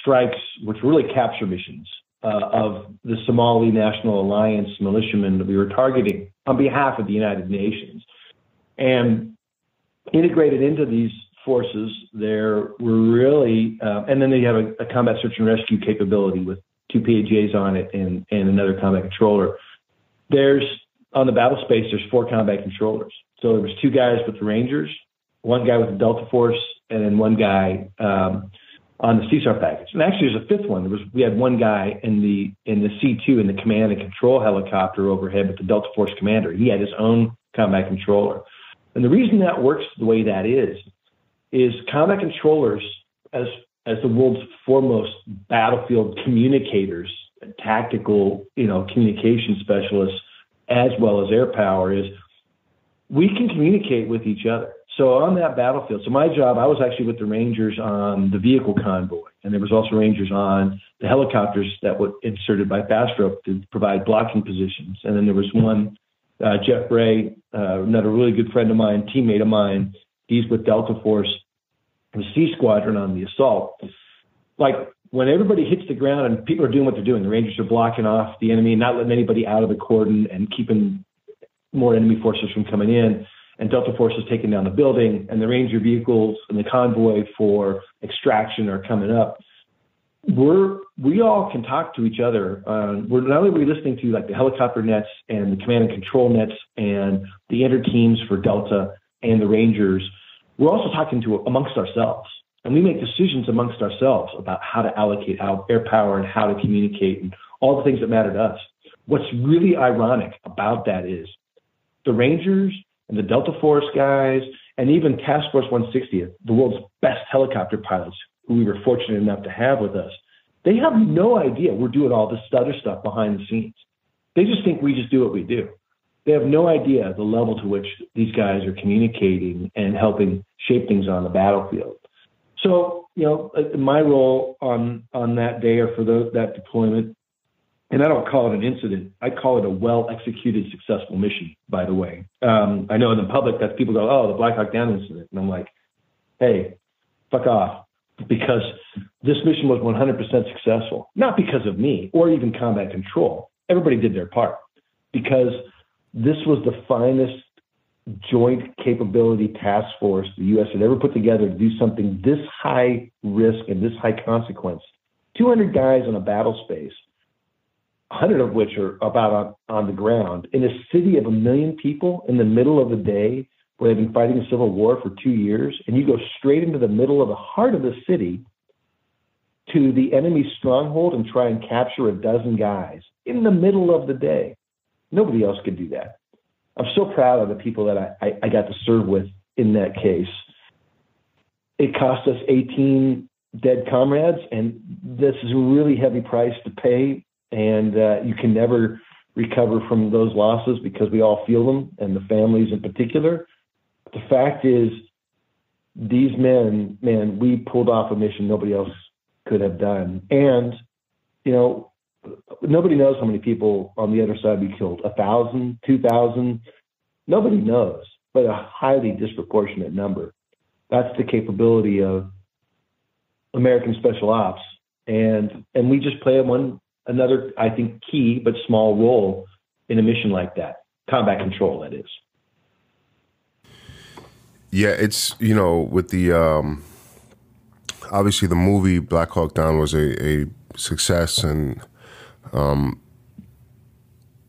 Speaker 3: strikes, which really capture missions uh, of the Somali National Alliance militiamen that we were targeting on behalf of the United Nations. And integrated into these forces, there were really, uh, and then they have a, a, combat search and rescue capability with two PJs on it and, and another combat controller. There's, on the battle space, there's four combat controllers. So there was two guys with the Rangers, one guy with the Delta Force, and then one guy um, on the CSAR package. And actually, there's a fifth one. There was we had one guy in the in the C2 in the command and control helicopter overhead with the Delta Force commander. He had his own combat controller. And the reason that works the way that is is combat controllers as as the world's foremost battlefield communicators, tactical, you know, communication specialists, as well as air power, is we can communicate with each other. So on that battlefield, so my job, I was actually with the Rangers on the vehicle convoy, and there was also Rangers on the helicopters that were inserted by fast rope to provide blocking positions. And then there was one, uh, Jeff Bray, uh, another really good friend of mine, teammate of mine. He's with Delta Force, the C Squadron on the assault. Like when everybody hits the ground and people are doing what they're doing, the Rangers are blocking off the enemy, not letting anybody out of the cordon, and keeping more enemy forces from coming in and Delta Force is taking down the building, and the Ranger vehicles and the convoy for extraction are coming up. We're we all can talk to each other. Uh, we're not only are we listening to like the helicopter nets and the command and control nets and the inter teams for Delta and the Rangers. We're also talking to amongst ourselves, and we make decisions amongst ourselves about how to allocate air power and how to communicate and all the things that matter to us. What's really ironic about that is the Rangers and the Delta Force guys, and even Task Force 160, the world's best helicopter pilots, who we were fortunate enough to have with us, they have no idea we're doing all this other stuff behind the scenes. They just think we just do what we do. They have no idea the level to which these guys are communicating and helping shape things on the battlefield. So, you know, uh, my role on on that day or for the, that deployment and I don't call it an incident. I call it a well executed, successful mission, by the way. Um, I know in the public that people go, oh, the Black Hawk Down incident. And I'm like, hey, fuck off. Because this mission was 100% successful, not because of me or even combat control. Everybody did their part because this was the finest joint capability task force the U.S. had ever put together to do something this high risk and this high consequence. 200 guys in a battle space 100 of which are about on, on the ground in a city of a million people in the middle of the day where they've been fighting a civil war for two years, and you go straight into the middle of the heart of the city to the enemy's stronghold and try and capture a dozen guys in the middle of the day. Nobody else could do that. I'm so proud of the people that I, I, I got to serve with in that case. It cost us 18 dead comrades, and this is a really heavy price to pay and uh, you can never recover from those losses because we all feel them, and the families in particular. The fact is, these men, man, we pulled off a mission nobody else could have done. And, you know, nobody knows how many people on the other side we killed a thousand, two thousand. Nobody knows, but a highly disproportionate number. That's the capability of American Special Ops, and and we just play one another, I think, key but small role in a mission like that, combat control. That is.
Speaker 2: Yeah, it's you know with the um, obviously the movie Black Hawk Down was a, a success, and um,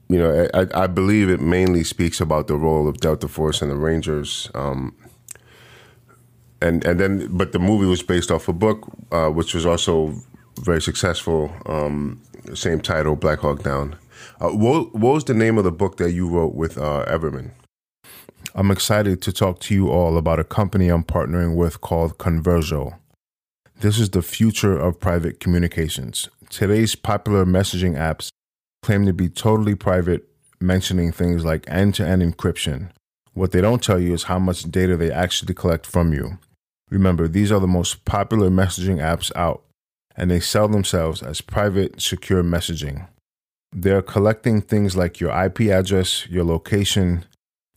Speaker 2: you know I, I, believe it mainly speaks about the role of Delta Force and the Rangers. Um, and and then, but the movie was based off a book, uh, which was also very successful. Um, same title, Black Hawk Down. Uh, what, what was the name of the book that you wrote with uh, Eversman? I'm excited to talk to you all about a company I'm partnering with called Converso. This is the future of private communications. Today's popular messaging apps claim to be totally private, mentioning things like end to end encryption. What they don't tell you is how much data they actually collect from you. Remember, these are the most popular messaging apps out, and they sell themselves as private, secure messaging. They're collecting things like your IP address, your location,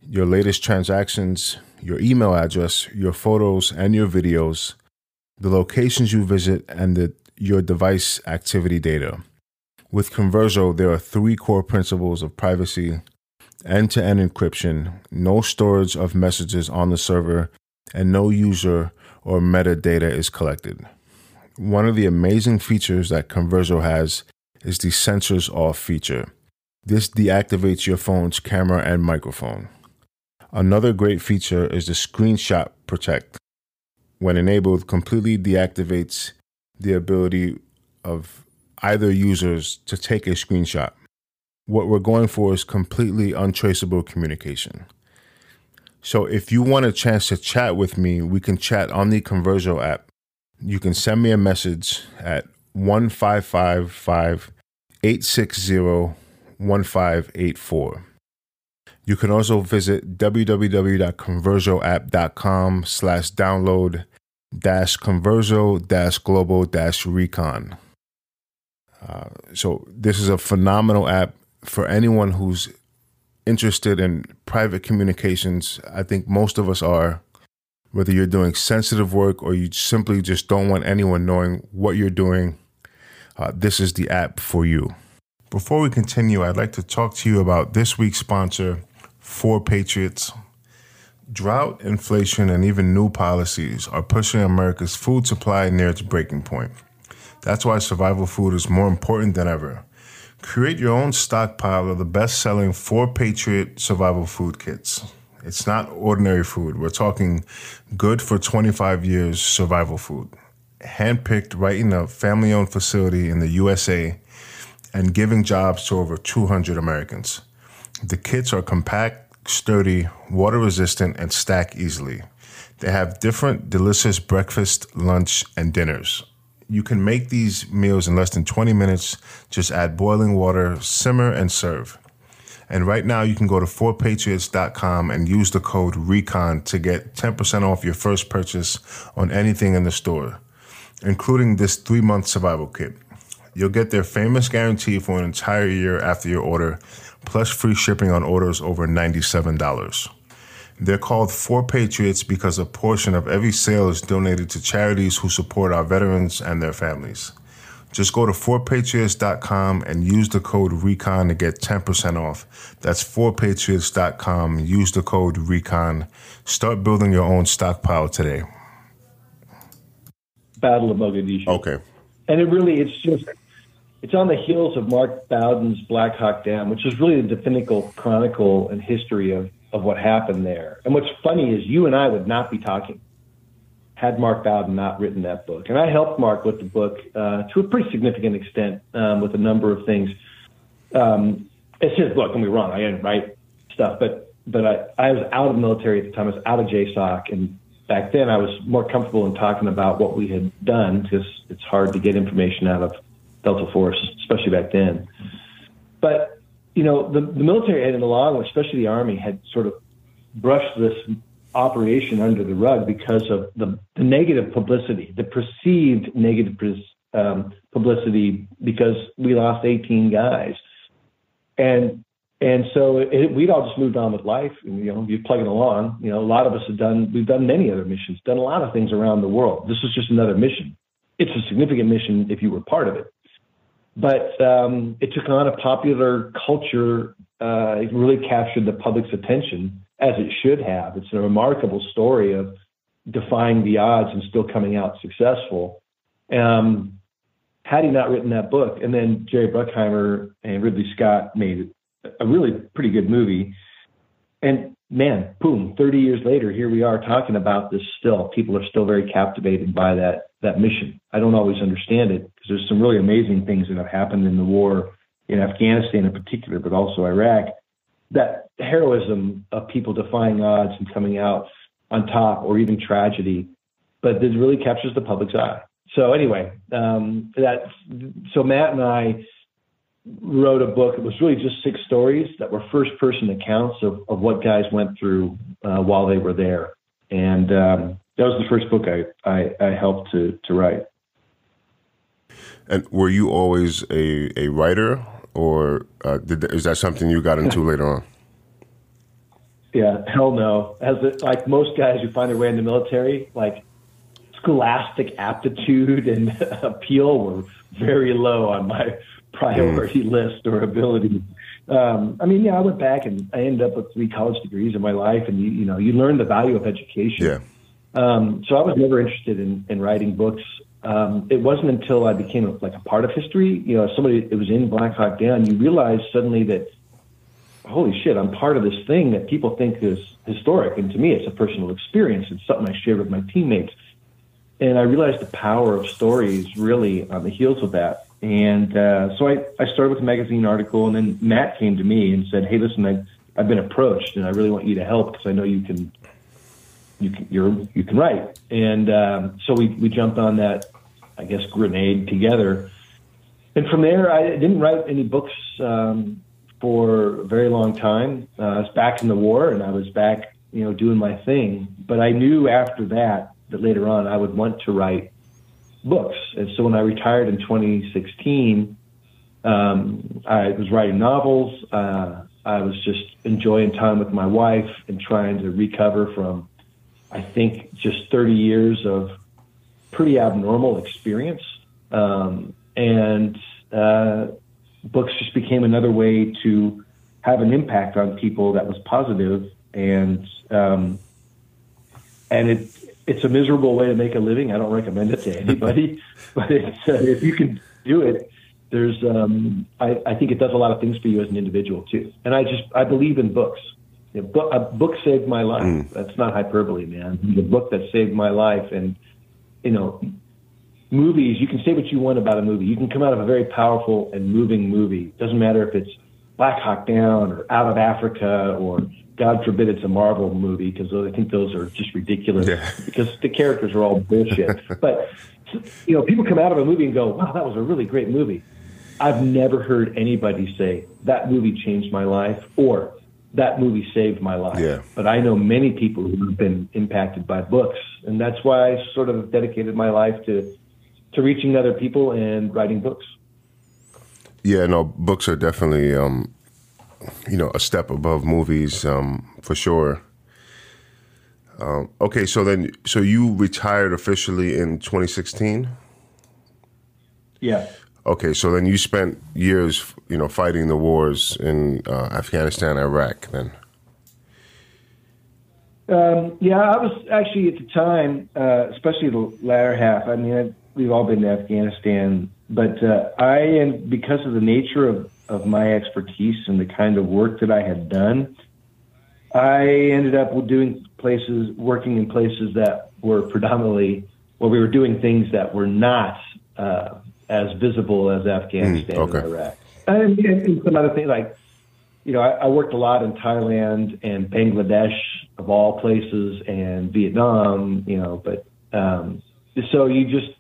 Speaker 2: your latest transactions, your email address, your photos and your videos, the locations you visit, and the, your device activity data. With Converso, there are three core principles of privacy end to end encryption, no storage of messages on the server, and no user or metadata is collected. One of the amazing features that Converso has is the sensors off feature. This deactivates your phone's camera and microphone. Another great feature is the Screenshot Protect. When enabled, completely deactivates the ability of either users to take a screenshot. What we're going for is completely untraceable communication. So if you want a chance to chat with me, we can chat on the Converso app. You can send me a message at 1555 860 1584. You can also visit www.conversoapp.com slash download dash converso dash global dash recon. Uh, so this is a phenomenal app for anyone who's interested in private communications. I think most of us are, whether you're doing sensitive work or you simply just don't want anyone knowing what you're doing. Uh, this is the app for you. Before we continue, I'd like to talk to you about this week's sponsor, Four Patriots. Drought, inflation, and even new policies are pushing America's food supply near its breaking point. That's why survival food is more important than ever. Create your own stockpile of the best selling Four Patriot survival food kits. It's not ordinary food. We're talking good for 25 years survival food. Handpicked right in a family owned facility in the USA and giving jobs to over 200 Americans. The kits are compact, sturdy, water resistant, and stack easily. They have different delicious breakfast, lunch, and dinners. You can make these meals in less than 20 minutes. Just add boiling water, simmer, and serve. And right now, you can go to 4patriots.com and use the code RECON to get 10% off your first purchase on anything in the store, including this three month survival kit. You'll get their famous guarantee for an entire year after your order plus free shipping on orders over $97. They're called Four Patriots because a portion of every sale is donated to charities who support our veterans and their families. Just go to 4patriots.com and use the code RECON to get 10% off. That's 4patriots.com. Use the code RECON. Start building your own stockpile today.
Speaker 3: Battle of Mogadishu.
Speaker 2: Okay.
Speaker 3: And it really, it's just it's on the heels of Mark Bowden's Black Hawk Down, which is really the definitive chronicle and history of, of what happened there. And what's funny is you and I would not be talking had Mark Bowden not written that book. And I helped Mark with the book uh, to a pretty significant extent um, with a number of things. Um, it's his book, don't be wrong, I didn't write stuff, but but I, I was out of the military at the time. I was out of JSOC, and back then I was more comfortable in talking about what we had done because it's hard to get information out of Delta Force, especially back then. But you know, the, the military had in the long, especially the Army, had sort of brushed this operation under the rug because of the, the negative publicity, the perceived negative um, publicity because we lost 18 guys. And and so it, we'd all just moved on with life. And, you know, you're plugging along. You know, a lot of us have done. We've done many other missions, done a lot of things around the world. This is just another mission. It's a significant mission if you were part of it. But um, it took on a popular culture. Uh, it really captured the public's attention as it should have. It's a remarkable story of defying the odds and still coming out successful. Um, had he not written that book, and then Jerry Bruckheimer and Ridley Scott made a really pretty good movie. And man, boom, 30 years later, here we are talking about this still. People are still very captivated by that that mission. I don't always understand it because there's some really amazing things that have happened in the war in Afghanistan in particular, but also Iraq. That heroism of people defying odds and coming out on top, or even tragedy, but this really captures the public's eye. So anyway, um, that so Matt and I wrote a book. It was really just six stories that were first person accounts of, of what guys went through uh, while they were there. And um, that was the first book I, I, I helped to, to write.
Speaker 2: And were you always a, a writer, or uh, did, is that something you got into later on?
Speaker 3: Yeah, hell no. As it, like most guys who find their way in the military, like scholastic aptitude and appeal were very low on my priority mm. list or ability. Um, I mean, yeah, I went back and I ended up with three college degrees in my life, and you, you know, you learn the value of education.
Speaker 2: Yeah.
Speaker 3: Um, so I was never interested in, in writing books. Um, it wasn't until I became like a part of history, you know, somebody it was in Black Hawk Down, you realize suddenly that, holy shit, I'm part of this thing that people think is historic, and to me, it's a personal experience. It's something I share with my teammates, and I realized the power of stories really on the heels of that. And uh, so I, I started with a magazine article, and then Matt came to me and said, "Hey, listen, I, I've been approached, and I really want you to help because I know you can, you can, you're, you can write." And um, so we we jumped on that, I guess, grenade together. And from there, I didn't write any books um, for a very long time. Uh, I was back in the war, and I was back, you know, doing my thing. But I knew after that that later on I would want to write books. And so when I retired in 2016, um, I was writing novels. Uh, I was just enjoying time with my wife and trying to recover from, I think, just 30 years of pretty abnormal experience. Um, and uh, books just became another way to have an impact on people that was positive and um, and it it's a miserable way to make a living. I don't recommend it to anybody, but uh, if you can do it, there's um, I, I think it does a lot of things for you as an individual too. And I just I believe in books. Know, book, a book saved my life. Mm. That's not hyperbole, man. The book that saved my life, and you know, movies. You can say what you want about a movie. You can come out of a very powerful and moving movie. Doesn't matter if it's Black Hawk Down or Out of Africa or God forbid it's a Marvel movie because I think those are just ridiculous yeah. because the characters are all bullshit. but you know, people come out of a movie and go, "Wow, that was a really great movie." I've never heard anybody say that movie changed my life or that movie saved my life.
Speaker 2: Yeah.
Speaker 3: But I know many people who have been impacted by books, and that's why I sort of dedicated my life to to reaching other people and writing books.
Speaker 2: Yeah, no, books are definitely um, you know, a step above movies um, for sure. Um, okay, so then, so you retired officially in 2016.
Speaker 3: Yeah.
Speaker 2: Okay, so then you spent years, you know, fighting the wars in uh, Afghanistan, Iraq. Then.
Speaker 3: Um, yeah, I was actually at the time, uh, especially the latter half. I mean, I, we've all been to Afghanistan, but uh, I, and because of the nature of of my expertise and the kind of work that I had done, I ended up doing places, working in places that were predominantly where we were doing things that were not uh, as visible as Afghanistan mm, okay. and Iraq. And, and, some other things like, you know, I, I worked a lot in Thailand and Bangladesh of all places and Vietnam, you know, but um, so you just,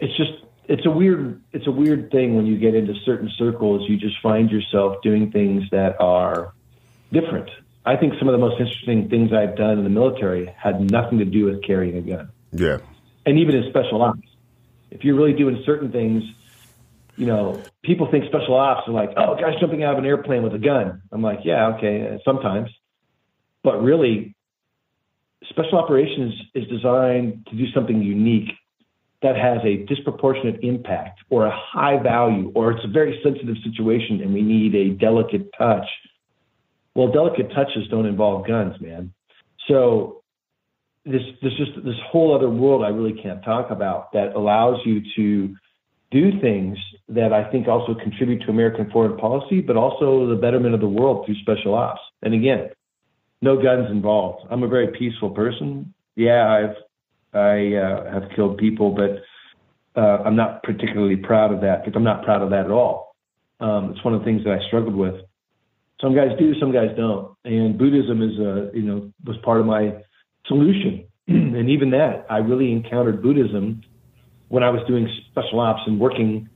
Speaker 3: it's just it's a weird it's a weird thing when you get into certain circles you just find yourself doing things that are different I think some of the most interesting things I've done in the military had nothing to do with carrying a gun.
Speaker 2: Yeah.
Speaker 3: And even in special ops, if you're really doing certain things, you know, people think special ops are like, oh, guys jumping out of an airplane with a gun. I'm like, yeah, okay, uh, sometimes. But really, special operations is designed to do something unique that has a disproportionate impact or a high value or it's a very sensitive situation and we need a delicate touch. Well, delicate touches don't involve guns, man. So this this just this whole other world I really can't talk about that allows you to do things that I think also contribute to American foreign policy, but also the betterment of the world through special ops. And again, no guns involved. I'm a very peaceful person. Yeah, I've I uh, have killed people, but uh, I'm not particularly proud of that because I'm not proud of that at all. Um, it's one of the things that I struggled with. Some guys do, some guys don't, and Buddhism is a you know was part of my solution. and even that, I really encountered Buddhism when I was doing special ops and working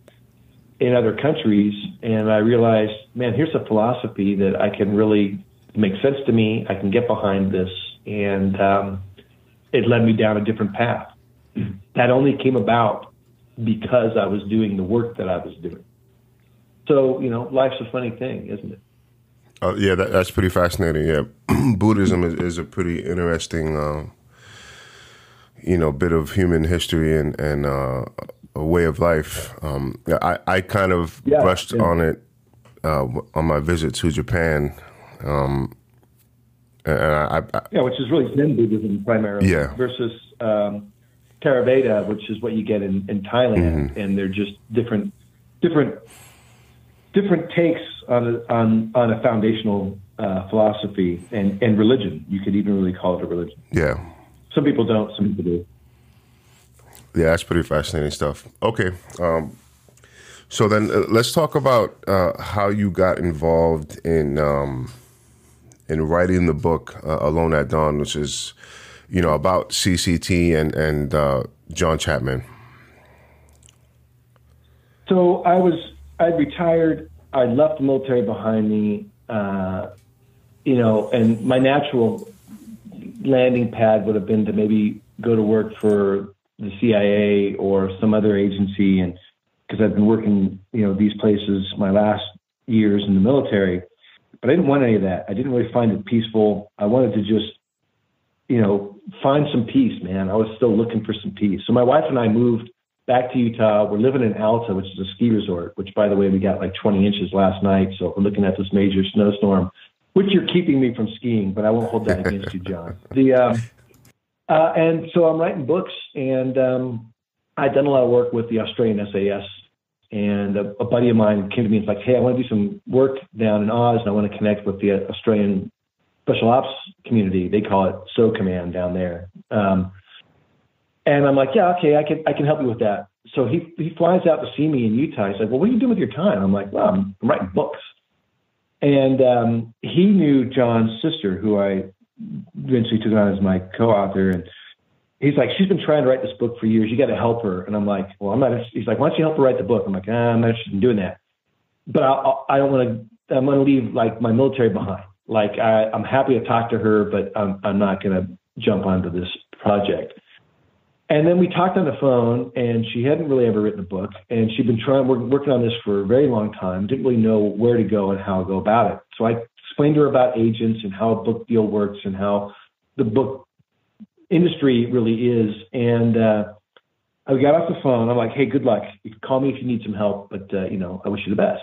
Speaker 3: in other countries, and I realized, man, here's a philosophy that I can really make sense to me. I can get behind this, and um, it led me down a different path. That only came about because I was doing the work that I was doing. So, you know, life's a funny thing, isn't it?
Speaker 2: Uh, yeah, that, that's pretty fascinating. Yeah, Buddhism is, is, a pretty interesting, uh, you know, bit of human history and and uh, a way of life. Um, I I kind of yeah, brushed yeah. on it uh, on my visit to Japan. Um, and I, I,
Speaker 3: yeah, which is really Zen Buddhism primarily.
Speaker 2: Yeah.
Speaker 3: Versus um, Theravada, which is what you get in, in Thailand, mm-hmm. and they're just different, different, different takes on a, on on a foundational uh, philosophy and and religion. You could even really call it a religion.
Speaker 2: Yeah.
Speaker 3: Some people don't. Some people do.
Speaker 2: Yeah, that's pretty fascinating stuff. Okay. Um, so then uh, let's talk about uh, how you got involved in um, in writing the book uh, Alone at Dawn, which is you know about CCT and and uh, John Chapman.
Speaker 3: So I was I retired. I left the military behind me. Uh, you know, and my natural landing pad would have been to maybe go to work for the CIA or some other agency, and because I've been working, you know, these places my last years in the military. But I didn't want any of that. I didn't really find it peaceful. I wanted to just, you know, find some peace, man. I was still looking for some peace. So my wife and I moved back to Utah. We're living in Alta, which is a ski resort, which by the way, we got like 20 inches last night. So we're looking at this major snowstorm, which you're keeping me from skiing, but I won't hold that against you, John. The, um, uh, and so I'm writing books and, um, I'd done a lot of work with the Australian SAS and a, a, buddy of mine came to me and was like, "Hey, I want to do some work down in Oz, and I want to connect with the Australian Special Ops community. They call it SO Command down there." Um, and I'm like, "Yeah, okay, I can I can help you with that." So he he flies out to see me in Utah. He's like, "Well, what are you doing with your time?" I'm like, "Well, I'm, I'm writing books." And um, he knew John's sister, who I eventually took on as my co-author, and he's like, she's been trying to write this book for years. You got to help her. And I'm like, well, I'm not. He's like, why don't you help her write the book? I'm like, ah, I'm not interested in doing that. But I, I don't want to. I'm going to leave like my military behind. Like I, I'm happy to talk to her, but I'm, I'm not going to jump onto this project. And then we talked on the phone, and she hadn't really ever written a book, and she'd been trying working on this for a very long time. Didn't really know where to go and how to go about it. So I explained to her about agents and how a book deal works and how the book industry really is. And uh, I got off the phone. I'm like, hey, good luck. Call me if you need some help, but uh, you know, I wish you the best.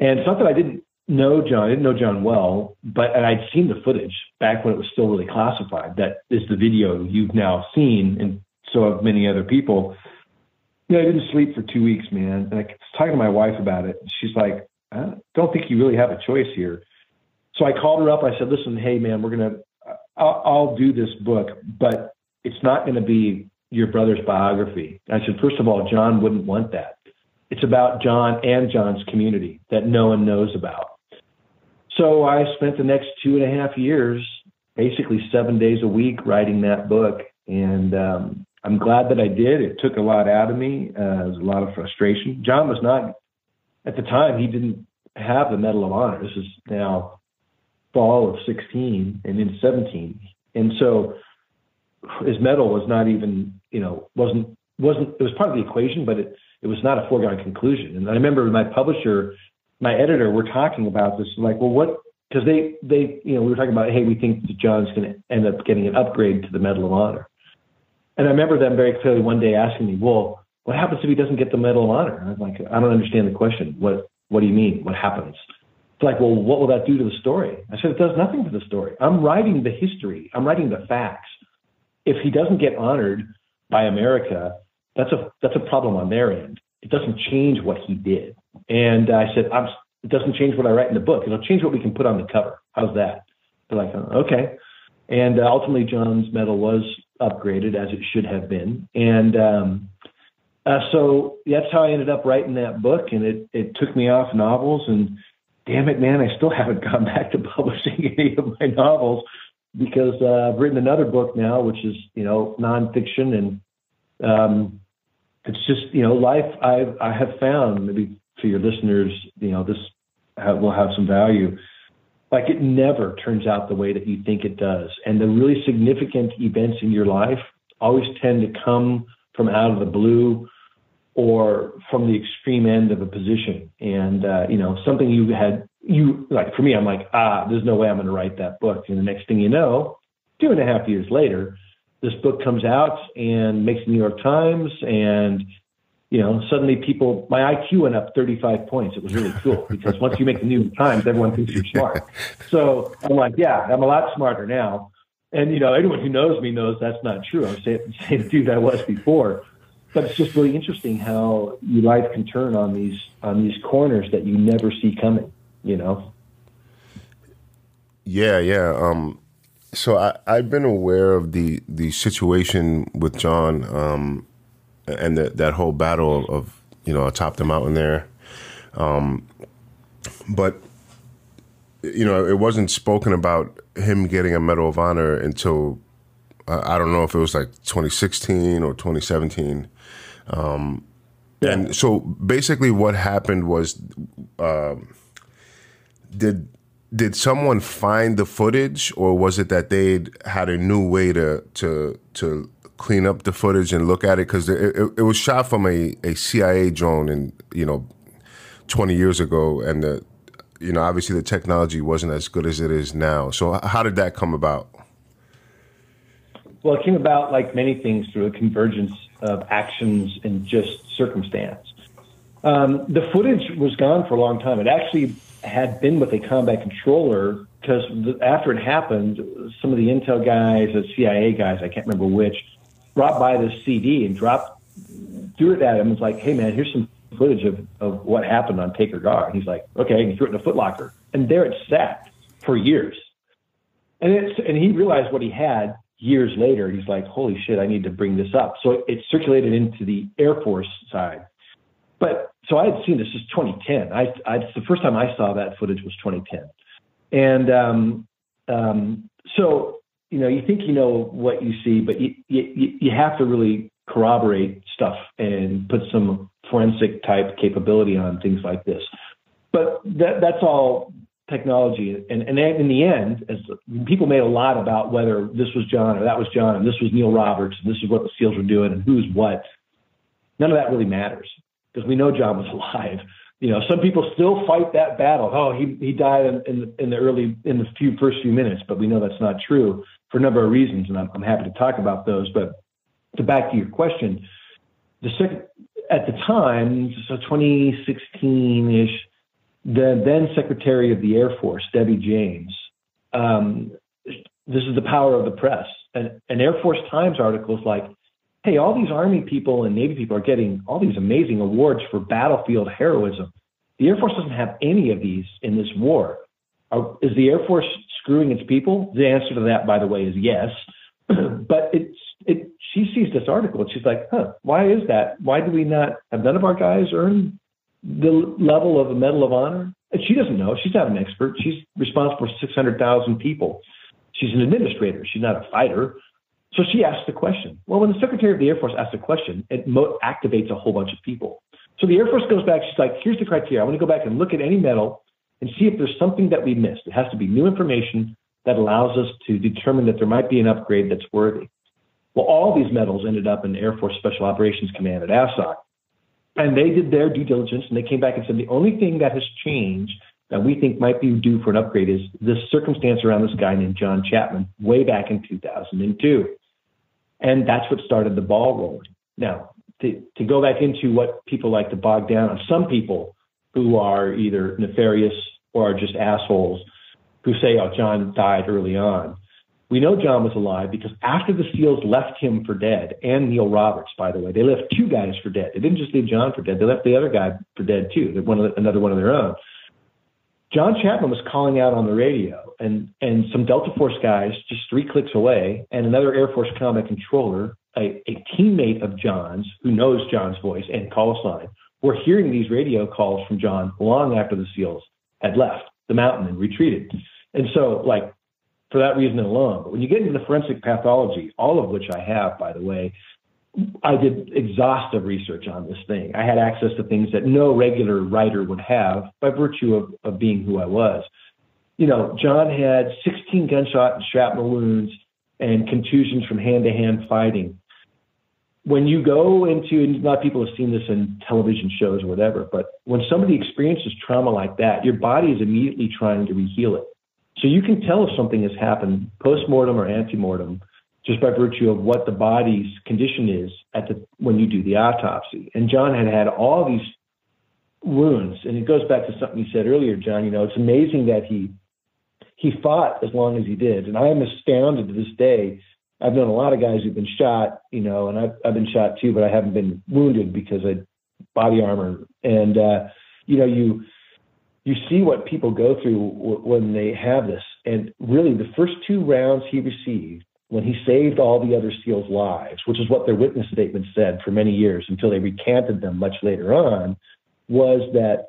Speaker 3: And it's not that I didn't know John. I didn't know John well, but and I'd seen the footage back when it was still really classified. That is the video you've now seen, and so have many other people. You know, I didn't sleep for two weeks, man. And I was talking to my wife about it. She's like, I don't think you really have a choice here. So I called her up. I said, listen, hey, man, we're going to I'll, I'll do this book, but it's not going to be your brother's biography. I said, first of all, John wouldn't want that. It's about John and John's community that no one knows about. So I spent the next two and a half years, basically seven days a week, writing that book. And um, I'm glad that I did. It took a lot out of me. Uh, it was a lot of frustration. John was not, at the time, he didn't have the Medal of Honor. This is now fall of 16 and in 17. And so his medal was not even, you know, wasn't, wasn't, it was part of the equation, but it, it was not a foregone conclusion. And I remember my publisher, my editor, were talking about this, like, well, what, because they, they, you know, we were talking about, hey, we think that John's going to end up getting an upgrade to the Medal of Honor. And I remember them very clearly one day asking me, well, what happens if he doesn't get the Medal of Honor? And I was like, I don't understand the question. What, what do you mean? What happens? It's like, well, what will that do to the story? I said, it does nothing to the story. I'm writing the history. I'm writing the facts. If he doesn't get honored by America, that's a that's a problem on their end. It doesn't change what he did. And I said, I'm, it doesn't change what I write in the book. It'll change what we can put on the cover. How's that? They're like, okay. And uh, ultimately, John's medal was upgraded as it should have been. And um, uh, so that's how I ended up writing that book. And it, it took me off novels and damn it, man, I still haven't gone back to publishing any of my novels because uh, I've written another book now, which is you know nonfiction, and um, it's just you know life. I I have found maybe for your listeners, you know this have, will have some value. Like it never turns out the way that you think it does, and the really significant events in your life always tend to come from out of the blue or from the extreme end of a position. And, uh, you know, something you had, you like for me, I'm like, ah, there's no way I'm going to write that book. And the next thing you know, two and a half years later, this book comes out and makes the New York Times. And, you know, suddenly people, my IQ went up 35 points. It was really cool because once you make the New York Times, everyone thinks you're smart. So I'm like, yeah, I'm a lot smarter now. And, you know, anyone who knows me knows that's not true. I'm the same dude I was before but it's just really interesting how your life can turn on these on these corners that you never see coming. You know.
Speaker 2: Yeah, yeah. Um, so I, I've been aware of the the situation with John um, and the, that whole battle of you know atop the mountain there, um, but you know it wasn't spoken about him getting a Medal of Honor until uh, I don't know if it was like 2016 or 2017. Um, yeah. And so basically, what happened was, uh, did did someone find the footage, or was it that they had a new way to to to clean up the footage and look at it? Because it, it, it, was shot from a, a CIA drone, and you know, twenty years ago, and the you know obviously the technology wasn't as good as it is now. So how did that come about?
Speaker 3: Well, it came about like many things through a convergence of actions and just circumstance. Um, the footage was gone for a long time. It actually had been with a combat controller because after it happened, some of the intel guys, the CIA guys, I can't remember which, brought by this CD and dropped, threw it at him. It's like, hey man, here's some footage of, of what happened on Takur Ghar. And he's like, okay, and he threw it in a footlocker. And there it sat for years. And it's, and he realized what he had years later, he's like, holy shit, I need to bring this up. So it, circulated into the Air Force side. But so I had seen this is 2010. I, I the first time I saw that footage was 2010, and um, um, so you know you think you know what you see, but you, you you have to really corroborate stuff and put some forensic type capability on things like this. But that that's all technology. And, and in the end, as people made a lot about whether this was John or that was John and this was Neil Roberts and this is what the SEALs were doing and who's what. None of that really matters because we know John was alive. You know, some people still fight that battle. Oh, he he died in, in, the, in the early in the few first few minutes, but we know that's not true for a number of reasons, and I'm, I'm happy to talk about those. But to back to your question, the second at the time, so 2016 ish, the then Secretary of the Air Force, Debbie James, um, this is the power of the press. An, an Air Force Times article is like, hey, all these Army people and Navy people are getting all these amazing awards for battlefield heroism. The Air Force doesn't have any of these in this war. Are, is the Air Force screwing its people? The answer to that, by the way, is yes. but it's it. She sees this article and she's like, huh, why is that? Why do we not have none of our guys earn the level of a Medal of Honor? And she doesn't know. She's not an expert. She's responsible for 600,000 people. She's an administrator. She's not a fighter. So she asked the question. Well, when the Secretary of the Air Force asks a question, it mo- activates a whole bunch of people. So the Air Force goes back. She's like, here's the criteria. I want to go back and look at any medal and see if there's something that we missed. It has to be new information that allows us to determine that there might be an upgrade that's worthy. Well, all these medals ended up in Air Force Special Operations Command at AFSOC. And they did their due diligence and they came back and said the only thing that has changed that we think might be due for an upgrade is this circumstance around this guy named John Chapman way back in 2002. And that's what started the ball rolling. Now, to, to go back into what people like to bog down on, some people who are either nefarious or are just assholes who say, oh, John died early on. We know John was alive because after the SEALs left him for dead, and Neil Roberts, by the way, they left two guys for dead. They didn't just leave John for dead; they left the other guy for dead too. They one another one of their own. John Chapman was calling out on the radio, and and some Delta Force guys just three clicks away, and another Air Force combat controller, a, a teammate of John's who knows John's voice and call sign, were hearing these radio calls from John long after the SEALs had left the mountain and retreated. And so, like, for that reason alone. But when you get into the forensic pathology, all of which I have, by the way, I did exhaustive research on this thing. I had access to things that no regular writer would have by virtue of, of being who I was. You know, John had 16 gunshot and shrapnel wounds and contusions from hand to hand fighting. When you go into, and a lot of people have seen this in television shows or whatever, but when somebody experiences trauma like that, your body is immediately trying to reheal it. So you can tell if something has happened post-mortem or ante-mortem just by virtue of what the body's condition is at the when you do the autopsy. And John had had all these wounds, and it goes back to something you said earlier, John. You know, it's amazing that he he fought as long as he did, and I am astounded to this day. I've known a lot of guys who've been shot, you know, and I've I've been shot too, but I haven't been wounded because I body armor. And uh, you know, you you see what people go through w- when they have this. And really, the first two rounds he received, when he saved all the other SEALs' lives, which is what their witness statement said for many years until they recanted them much later on, was that,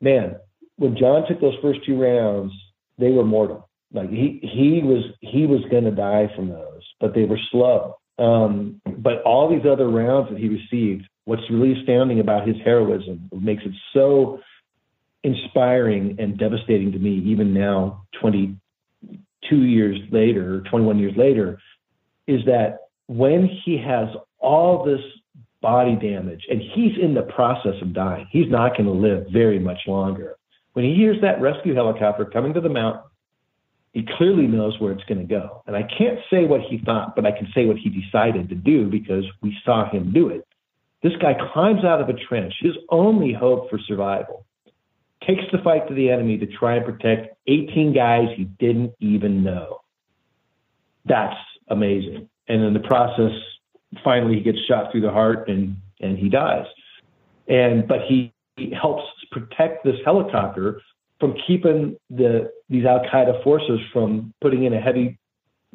Speaker 3: man, when John took those first two rounds, they were mortal. Like he he was he was going to die from those, but they were slow. Um, but all these other rounds that he received, what's really astounding about his heroism, makes it so inspiring and devastating to me, even now, 22 years later, 21 years later, is that when he has all this body damage and he's in the process of dying, he's not going to live very much longer. When he hears that rescue helicopter coming to the mountain, he clearly knows where it's going to go. And I can't say what he thought, but I can say what he decided to do because we saw him do it. This guy climbs out of a trench, his only hope for survival takes the fight to the enemy to try and protect 18 guys he didn't even know. That's amazing. And in the process, finally he gets shot through the heart and and he dies. And but he, he helps protect this helicopter from keeping the these Al Qaeda forces from putting in a heavy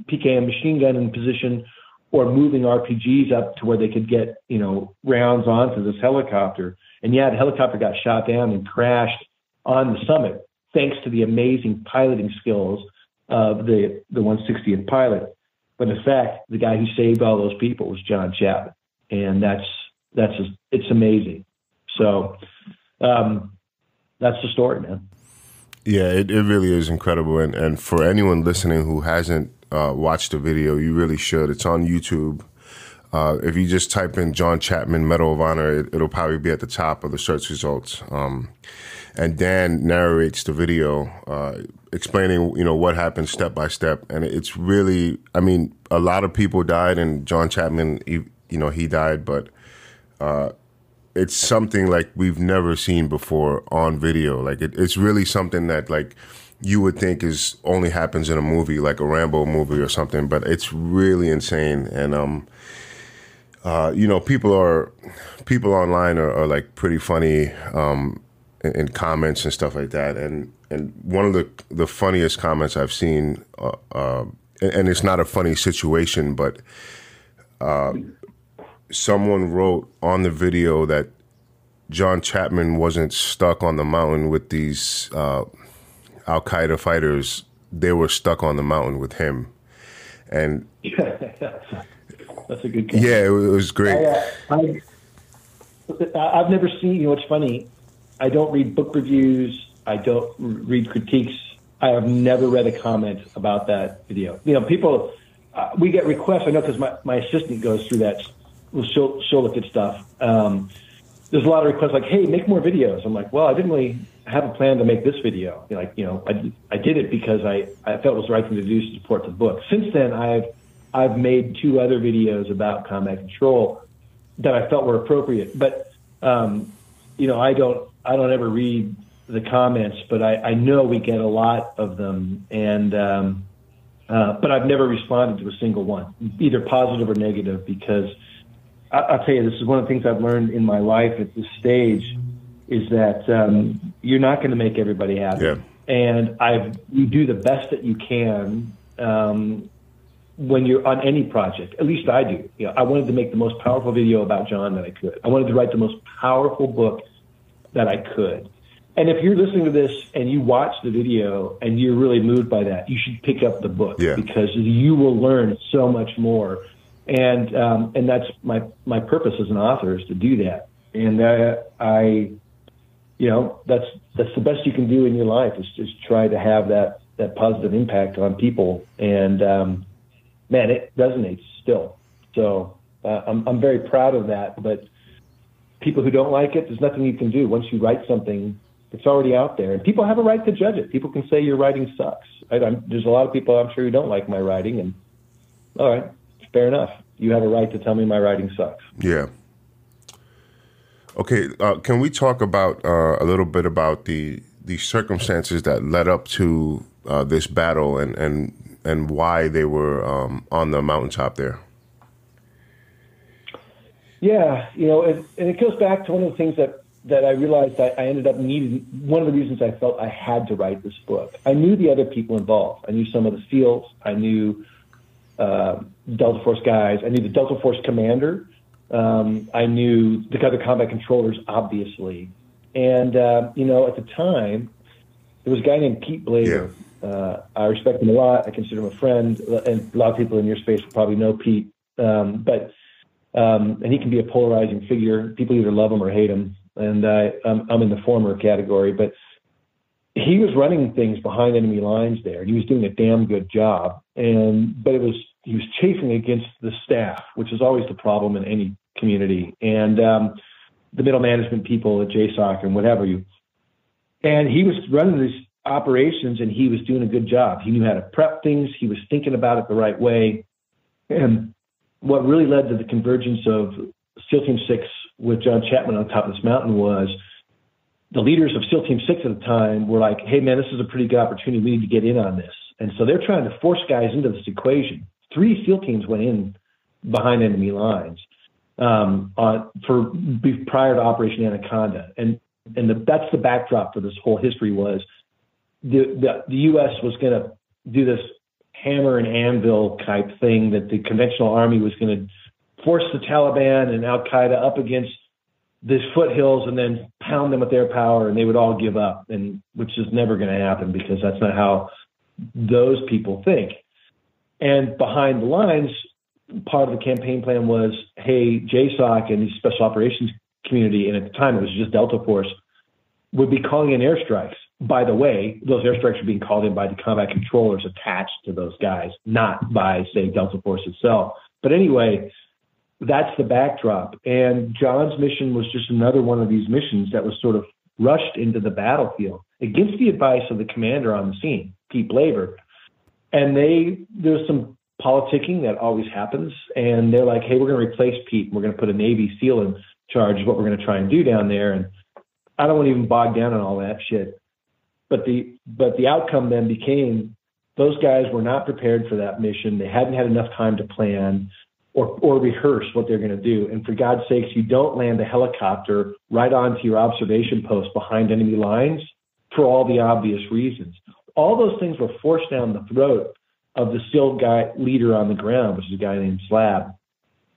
Speaker 3: PKM machine gun in position or moving RPGs up to where they could get you know rounds onto this helicopter. And yeah, the helicopter got shot down and crashed on the summit, thanks to the amazing piloting skills of the, the 160th pilot. But in fact, the guy who saved all those people was John Chapman. And that's, that's, just, it's amazing. So, um, that's the story, man.
Speaker 2: Yeah, it, it really is incredible. And, and for anyone listening who hasn't uh, watched the video, you really should. It's on YouTube. Uh, if you just type in John Chapman Medal of Honor, it, will probably be at the top of the search results. Um, and Dan narrates the video, uh, explaining you know what happened step by step, and it's really, I mean, a lot of people died, and John Chapman, he, you know, he died, but uh, it's something like we've never seen before on video. Like it, it's really something that like you would think is only happens in a movie, like a Rambo movie or something, but it's really insane, and um. Uh, you know, people are people online are, are like pretty funny. Um, in, comments and stuff like that. And and one of the the funniest comments I've seen, uh, uh, and, and, it's not a funny situation, but uh, someone wrote on the video that John Chapman wasn't stuck on the mountain with these uh, Al Qaeda fighters; they were stuck on the mountain with him. And
Speaker 3: that's a good.
Speaker 2: Comment. Yeah, it, was great.
Speaker 3: I, have uh, never seen. You know, it's funny I don't read book reviews. I don't read critiques. I have never read a comment about that video. You know, people, uh, we get requests. I know because my, my assistant goes through that. She'll, she'll look at stuff. Um, there's a lot of requests like, hey, make more videos. I'm like, well, I didn't really have a plan to make this video. Like, you know, I, I did it because I, I felt it was the right thing to do to support the book. Since then, I've, I've made two other videos about combat control that I felt were appropriate. But, um, you know, I don't, I don't ever read the comments, but I, I know we get a lot of them. And, um, uh, but I've never responded to a single one, either positive or negative, because I, will tell you, this is one of the things I've learned in my life at this stage is that um, you're not going to make everybody happy.
Speaker 2: Yeah.
Speaker 3: And I, you do the best that you can um, when you're on any project. At least I do. You know, I wanted to make the most powerful video about John that I could. I wanted to write the most powerful book that I could. And if you're listening to this and you watch the video and you're really moved by that, you should pick up the book
Speaker 2: yeah.
Speaker 3: because you will learn so much more and um, and that's my my purpose as an author is to do that. And I, I, you know, that's that's the best you can do in your life is just try to have that that positive impact on people. And um, man, it resonates still. So uh, I'm I'm very proud of that. But people who don't like it, there's nothing you can do. Once you write something, it's already out there, and people have a right to judge it. People can say your writing sucks. I, there's a lot of people I'm sure who don't like my writing, and all right, fair enough. You have a right to tell me my writing sucks.
Speaker 2: Yeah. Okay, uh, can we talk about uh, a little bit about the the circumstances that led up to uh, this battle and and and why they were um, on the mountaintop there?
Speaker 3: Yeah, you know, and, and, it goes back to one of the things that that I realized I, I ended up needing. One of the reasons I felt I had to write this book. I knew the other people involved. I knew some of the SEALs. I knew uh, Delta Force guys. I knew the Delta Force commander. Um, I knew the other combat controllers, obviously. And, uh, you know, at the time, there was a guy named Pete Blaber. Yeah. Uh, I respect him a lot. I consider him a friend. And a lot of people in your space will probably know Pete. Um, but, um, and he can be a polarizing figure. People either love him or hate him. And I, I'm, I'm in the former category. But he was running things behind enemy lines there, and he was doing a damn good job. And but it was he was chafing against the staff, which is always the problem in any community, and um, the middle management people at JSOC and whatever you. And he was running these operations, and he was doing a good job. He knew how to prep things. He was thinking about it the right way, and what really led to the convergence of SEAL Team Six with John Chapman on top of this mountain was the leaders of SEAL Team Six at the time were like, "Hey, man, this is a pretty good opportunity. We need to get in on this." And so they're trying to force guys into this equation. Three SEAL teams went in behind enemy lines um, on, for prior to Operation Anaconda, and and the, that's the backdrop for this whole history was the the, the U.S. was going to do this hammer and anvil type thing that the conventional army was going to force the Taliban and Al Qaeda up against these foothills and then pound them with their power and they would all give up and which is never going to happen because that's not how those people think and behind the lines part of the campaign plan was hey jsoc and the special operations community and at the time it was just delta force would be calling in airstrikes by the way those airstrikes are being called in by the combat controllers attached to those guys not by say delta force itself but anyway that's the backdrop. And John's mission was just another one of these missions that was sort of rushed into the battlefield against the advice of the commander on the scene, Pete Blaber. And they there's some politicking that always happens, and they're like, "Hey, we're going to replace Pete. and We're going to put a Navy SEAL in charge of what we're going to try and do down there." And I don't want to even bog down on all that shit. But the but the outcome then became those guys were not prepared for that mission. They hadn't had enough time to plan or, or rehearse what they're going to do. And for God's sakes, you don't land a helicopter right onto your observation post behind enemy lines for all the obvious reasons. All those things were forced down the throat of the SEAL guy leader on the ground, which is a guy named Slab,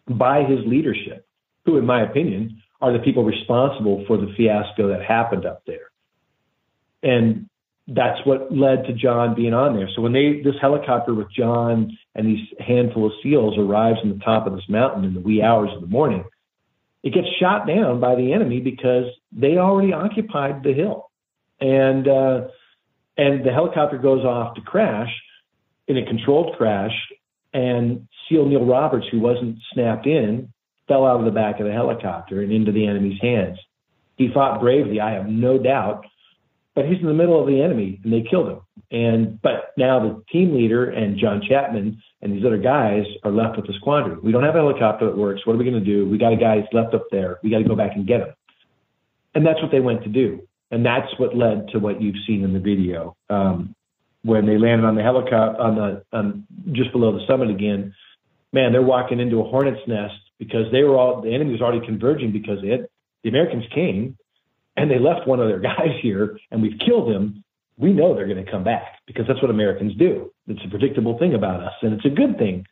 Speaker 3: by his leadership, who, in my opinion, are the people responsible for the fiasco that happened up there. And that's what led to John being on there. So when they this helicopter with John and these handful of SEALs arrives on the top of this mountain in the wee hours of the morning, it gets shot down by the enemy because they already occupied the hill. and uh, and the helicopter goes off to crash in a controlled crash, and SEAL Neil Roberts, who wasn't snapped in, fell out of the back of the helicopter and into the enemy's hands. He fought bravely, I have no doubt, but he's in the middle of the enemy and they killed him. And but now the team leader and John Chapman and these other guys are left with the squadron. We don't have a helicopter that works. What are we going to do? We got a guy who's left up there. We got to go back and get him. And that's what they went to do. And that's what led to what you've seen in the video. Um, when they landed on the helicopter on the um, just below the summit again, man, they're walking into a hornet's nest because they were all the enemy was already converging because the Americans came and they left one of their guys here and we've killed him, we know they're going to come back because that's what Americans do. It's a predictable thing about us and it's a good thing.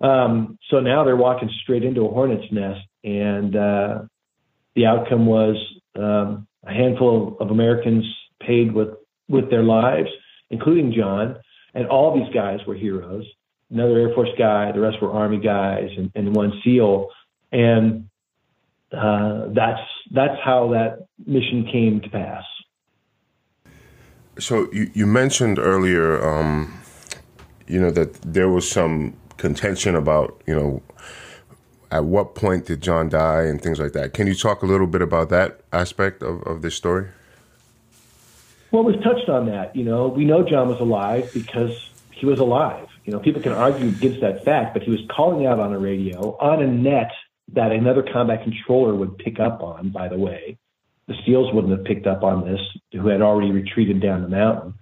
Speaker 3: Um, so now they're walking straight into a hornet's nest and uh, the outcome was um, a handful of Americans paid with, with their lives, including John, and all these guys were heroes. Another Air Force guy, the rest were Army guys, and, and one SEAL. And uh, that's that's how that mission came to pass.
Speaker 2: So you, you mentioned earlier, um, you know, that there was some contention about, you know, at what point did John die and things like that. Can you talk a little bit about that aspect of, of this story?
Speaker 3: Well, we've touched on that. You know, we know John was alive because he was alive. You know, people can argue against that fact, but he was calling out on a radio on a net that another combat controller would pick up on, by the way. The SEALs wouldn't have picked up on this, who had already retreated down the mountain.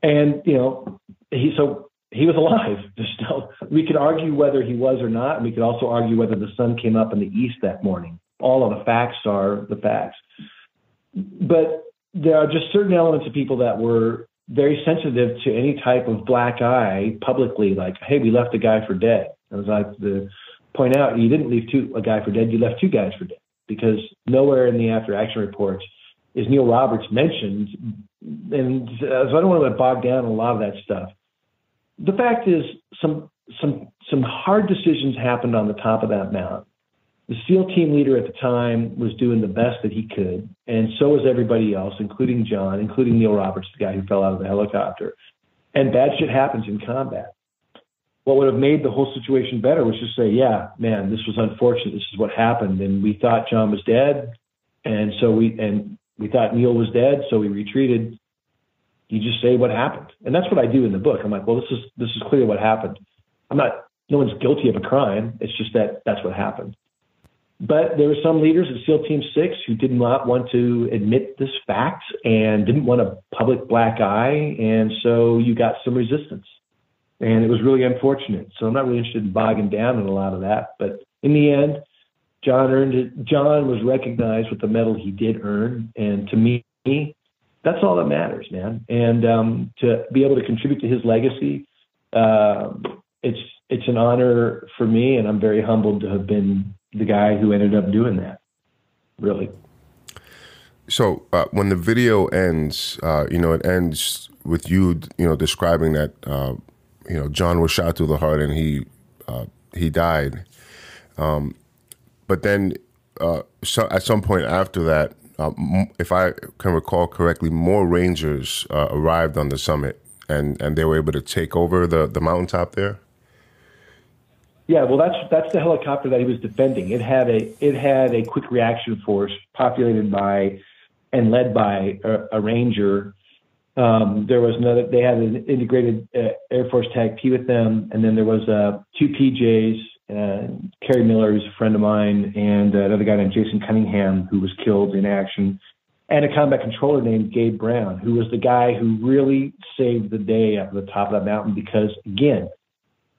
Speaker 3: And, you know, he, so he was alive. Still, we could argue whether he was or not, and we could also argue whether the sun came up in the east that morning. All of the facts are the facts. But there are just certain elements of people that were very sensitive to any type of black eye publicly, like, hey, we left a guy for dead. I was like, the point out you didn't leave two a guy for dead, you left two guys for dead because nowhere in the after action reports is Neil Roberts mentioned, and so I don't want to bogged down a lot of that stuff. The fact is, some some some hard decisions happened on the top of that mountain. The SEAL team leader at the time was doing the best that he could, and so was everybody else, including John, including Neil Roberts, the guy who fell out of the helicopter. And bad shit happens in combat what would have made the whole situation better was just say, yeah, man, this was unfortunate. This is what happened. And we thought John was dead. And so we, and we thought Neil was dead. So we retreated. You just say what happened. And that's what I do in the book. I'm like, well, this is, this is clearly what happened. I'm not, no one's guilty of a crime. It's just that that's what happened. But there were some leaders at SEAL Team 6 who did not want to admit this fact and didn't want a public black eye. And so you got some resistance and it was really unfortunate. So I'm not really interested in bogging down in a lot of that. But in the end, John earned it. John was recognized with the medal he did earn, and to me, that's all that matters, man. And um, to be able to contribute to his legacy, uh, it's it's an honor for me, and I'm very humbled to have been the guy who ended up doing that. Really.
Speaker 2: So uh, when the video ends, uh, you know, it ends with you, you know, describing that uh, you know, John was shot through the heart and he uh, he died. Um, but then, so at some point after that, uh, if I can recall correctly, more Rangers uh, arrived on the summit and, and they were able to take over the, the mountaintop there.
Speaker 3: Yeah, well, that's that's the helicopter that he was defending. It had a it had a quick reaction force populated by and led by a, a ranger um, there was another. They had an integrated uh, Air Force TACP with them, and then there was uh, two PJs. Uh, Keary Miller, who's a friend of mine, and uh, another guy named Jason Cunningham, who was killed in action, and a combat controller named Gabe Brown, who was the guy who really saved the day up at the top of that mountain because, again,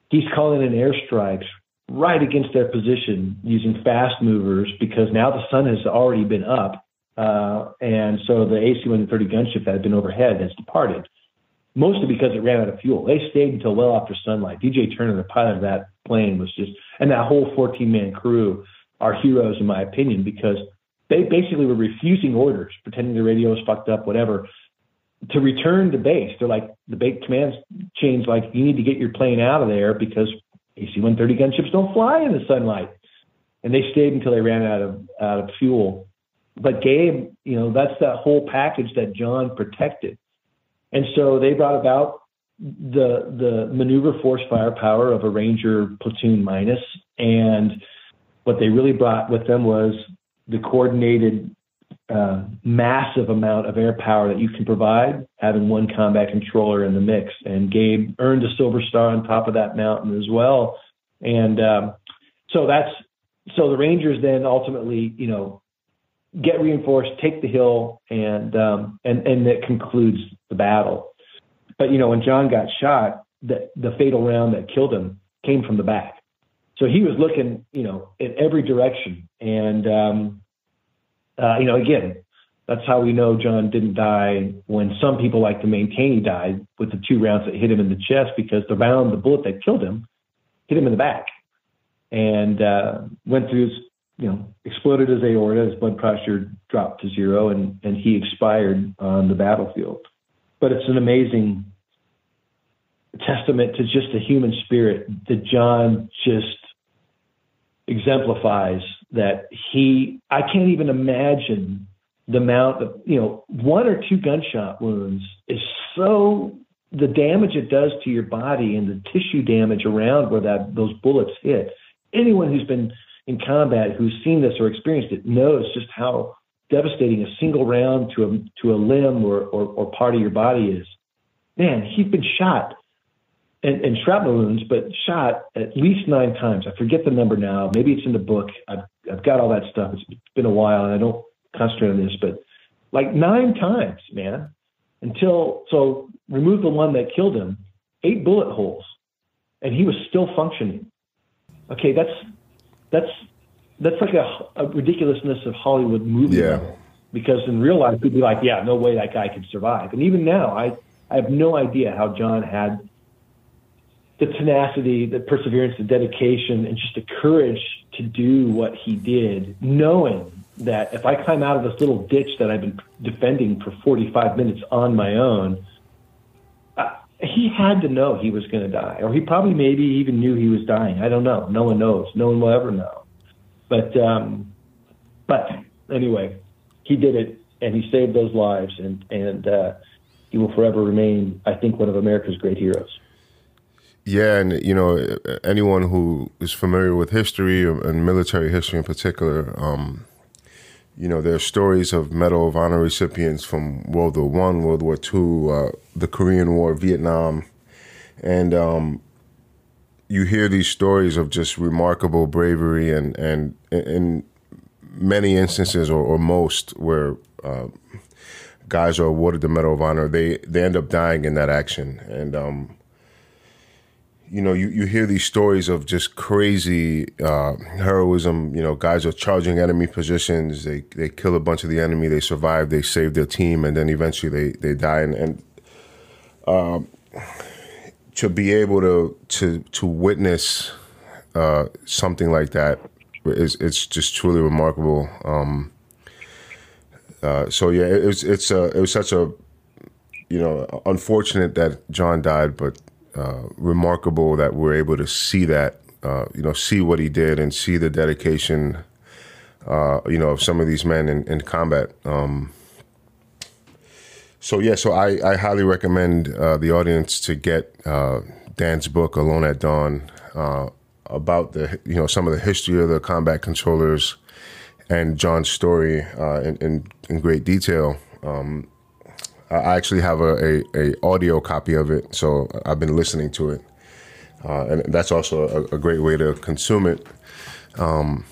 Speaker 3: he's calling in airstrikes right against their position using fast movers because now the sun has already been up uh, and so the AC-130 gunship that had been overhead has departed, mostly because it ran out of fuel. They stayed until well after sunlight. DJ Turner, the pilot of that plane, was just, and that whole 14-man crew are heroes in my opinion because they basically were refusing orders, pretending the radio was fucked up, whatever, to return to base. They're like the base commands chains, like you need to get your plane out of there because AC-130 gunships don't fly in the sunlight. And they stayed until they ran out of out of fuel but Gabe, you know, that's that whole package that John protected. And so they brought about the the maneuver force firepower of a Ranger platoon minus, and what they really brought with them was the coordinated uh, massive amount of air power that you can provide having one combat controller in the mix. And Gabe earned a silver star on top of that mountain as well. And um, so that's so the Rangers then ultimately, you know, get reinforced, take the hill, and um, and and it concludes the battle. But you know, when John got shot, the the fatal round that killed him came from the back. So he was looking, you know, in every direction, and um, uh, you know, again, that's how we know John didn't die when some people like to maintain he died with the two rounds that hit him in the chest because the round, the bullet that killed him, hit him in the back and uh, went through his, you know, exploded his aorta, his blood pressure dropped to zero, and, and he expired on the battlefield. But it's an amazing testament to just the human spirit that John just exemplifies that he I can't even imagine the amount of you know one or two gunshot wounds is so the damage it does to your body and the tissue damage around where that those bullets hit. Anyone who's been in combat who's seen this or experienced it knows just how devastating a single round to a to a limb or, or, or part of your body is man he's been shot and, and shrapnel wounds, but shot at least nine times. I forget the number now. Maybe it's in the book. I've, I've got all that stuff. It's been a while, and I don't concentrate on this, but like nine times, man. Until so, remove the one that killed him, eight bullet holes, and he was still functioning. Okay, that's that's that's like a, a ridiculousness of Hollywood movie.
Speaker 2: Yeah.
Speaker 3: Because in real life, people be like, yeah, no way that guy could survive. And even now, I I have no idea how John had the tenacity, the perseverance, the dedication, and just the courage to do what he did, knowing that if I climb out of this little ditch that I've been defending for 45 minutes on my own, uh, he had to know he was going to die, or he probably maybe even knew he was dying. I don't know. No one knows. No one will ever know. But um, but anyway, he did it, and he saved those lives, and and uh, he will forever remain, I think, one of America's great heroes.
Speaker 2: Yeah, and you know, anyone who is familiar with history and military history in particular, um, you know, there are stories of Medal of Honor recipients from World War One, World War Two, uh, the Korean War, Vietnam, and um, you hear these stories of just remarkable bravery and and in many instances or, or most where uh, guys are awarded the Medal of Honor, they they end up dying in that action, and um, you know, you, you hear these stories of just crazy uh, heroism. You know, guys are charging enemy positions. They they kill a bunch of the enemy. They survive. They save their team, and then eventually they they die. And, and um, to be able to to to witness uh, something like that is it's just truly remarkable. Um, uh, so yeah, it was it's a, it was such a you know unfortunate that John died, but uh, remarkable that we're able to see that, uh, you know, see what he did and see the dedication, uh, you know, of some of these men in, in combat. Um, so yeah, so I, I highly recommend uh, the audience to get uh, Dan's book, Alone at Dawn, about the you know some of the history of the combat controllers and John's story in, in, in great detail. Um, I actually have a, a, a, audio copy of it, so I've been listening to it, uh, and that's also a, a, great way to consume it. Um,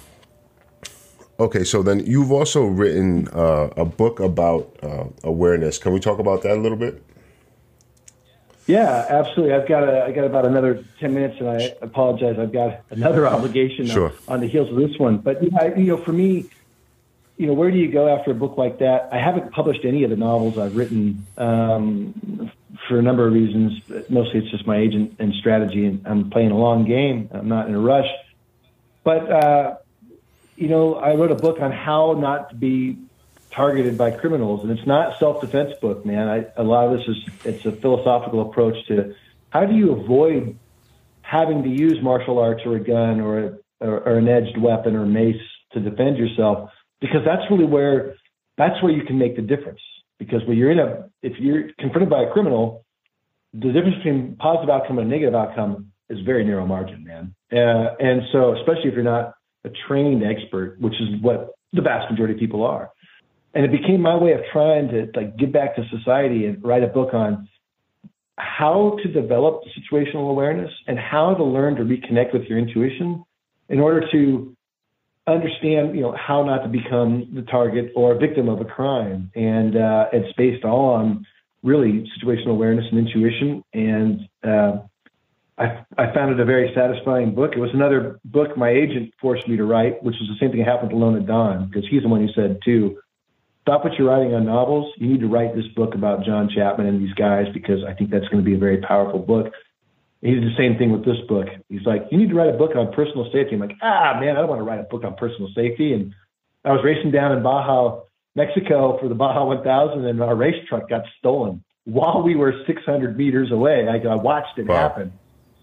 Speaker 2: okay, so then you've also written uh, a book about uh, awareness. Can we talk about that a little bit?
Speaker 3: Yeah, absolutely. I've got a, I got about another ten minutes, and I apologize. I've got another obligation
Speaker 2: sure.
Speaker 3: on, on the heels of this one. But you know, for me, you know, where do you go after a book like that? I haven't published any of the novels I've written um, for a number of reasons. Mostly, it's just my agent and strategy, and I'm playing a long game. I'm not in a rush. But uh, you know, I wrote a book on how not to be targeted by criminals, and it's not self-defense book, man. I, a lot of this is it's a philosophical approach to how do you avoid having to use martial arts or a gun or, a, or, or an edged weapon or mace to defend yourself because that's really where that's where you can make the difference. Because when you're in a if you're confronted by a criminal, the difference between positive outcome and negative outcome is very narrow margin, man. Uh, and so, especially if you're not a trained expert, which is what the vast majority of people are. And it became my way of trying to like give back to society and write a book on how to develop situational awareness and how to learn to reconnect with your intuition in order to understand, you know, how not to become the target or a victim of a crime. And uh, it's based all on really situational awareness and intuition. And uh, I, I found it a very satisfying book. It was another book my agent forced me to write, which was the same thing that happened to Alone at Dawn, because he's the one who said, too, stop what you're writing on novels. You need to write this book about John Chapman and these guys because I think that's going to be a very powerful book. He did the same thing with this book. He's like, you need to write a book on personal safety. I'm like, ah, man, I don't want to write a book on personal safety. And I was racing down in Baja, Mexico for the Baja 1000, and our race truck got stolen while we were 600 meters away. I, I watched it wow. happen.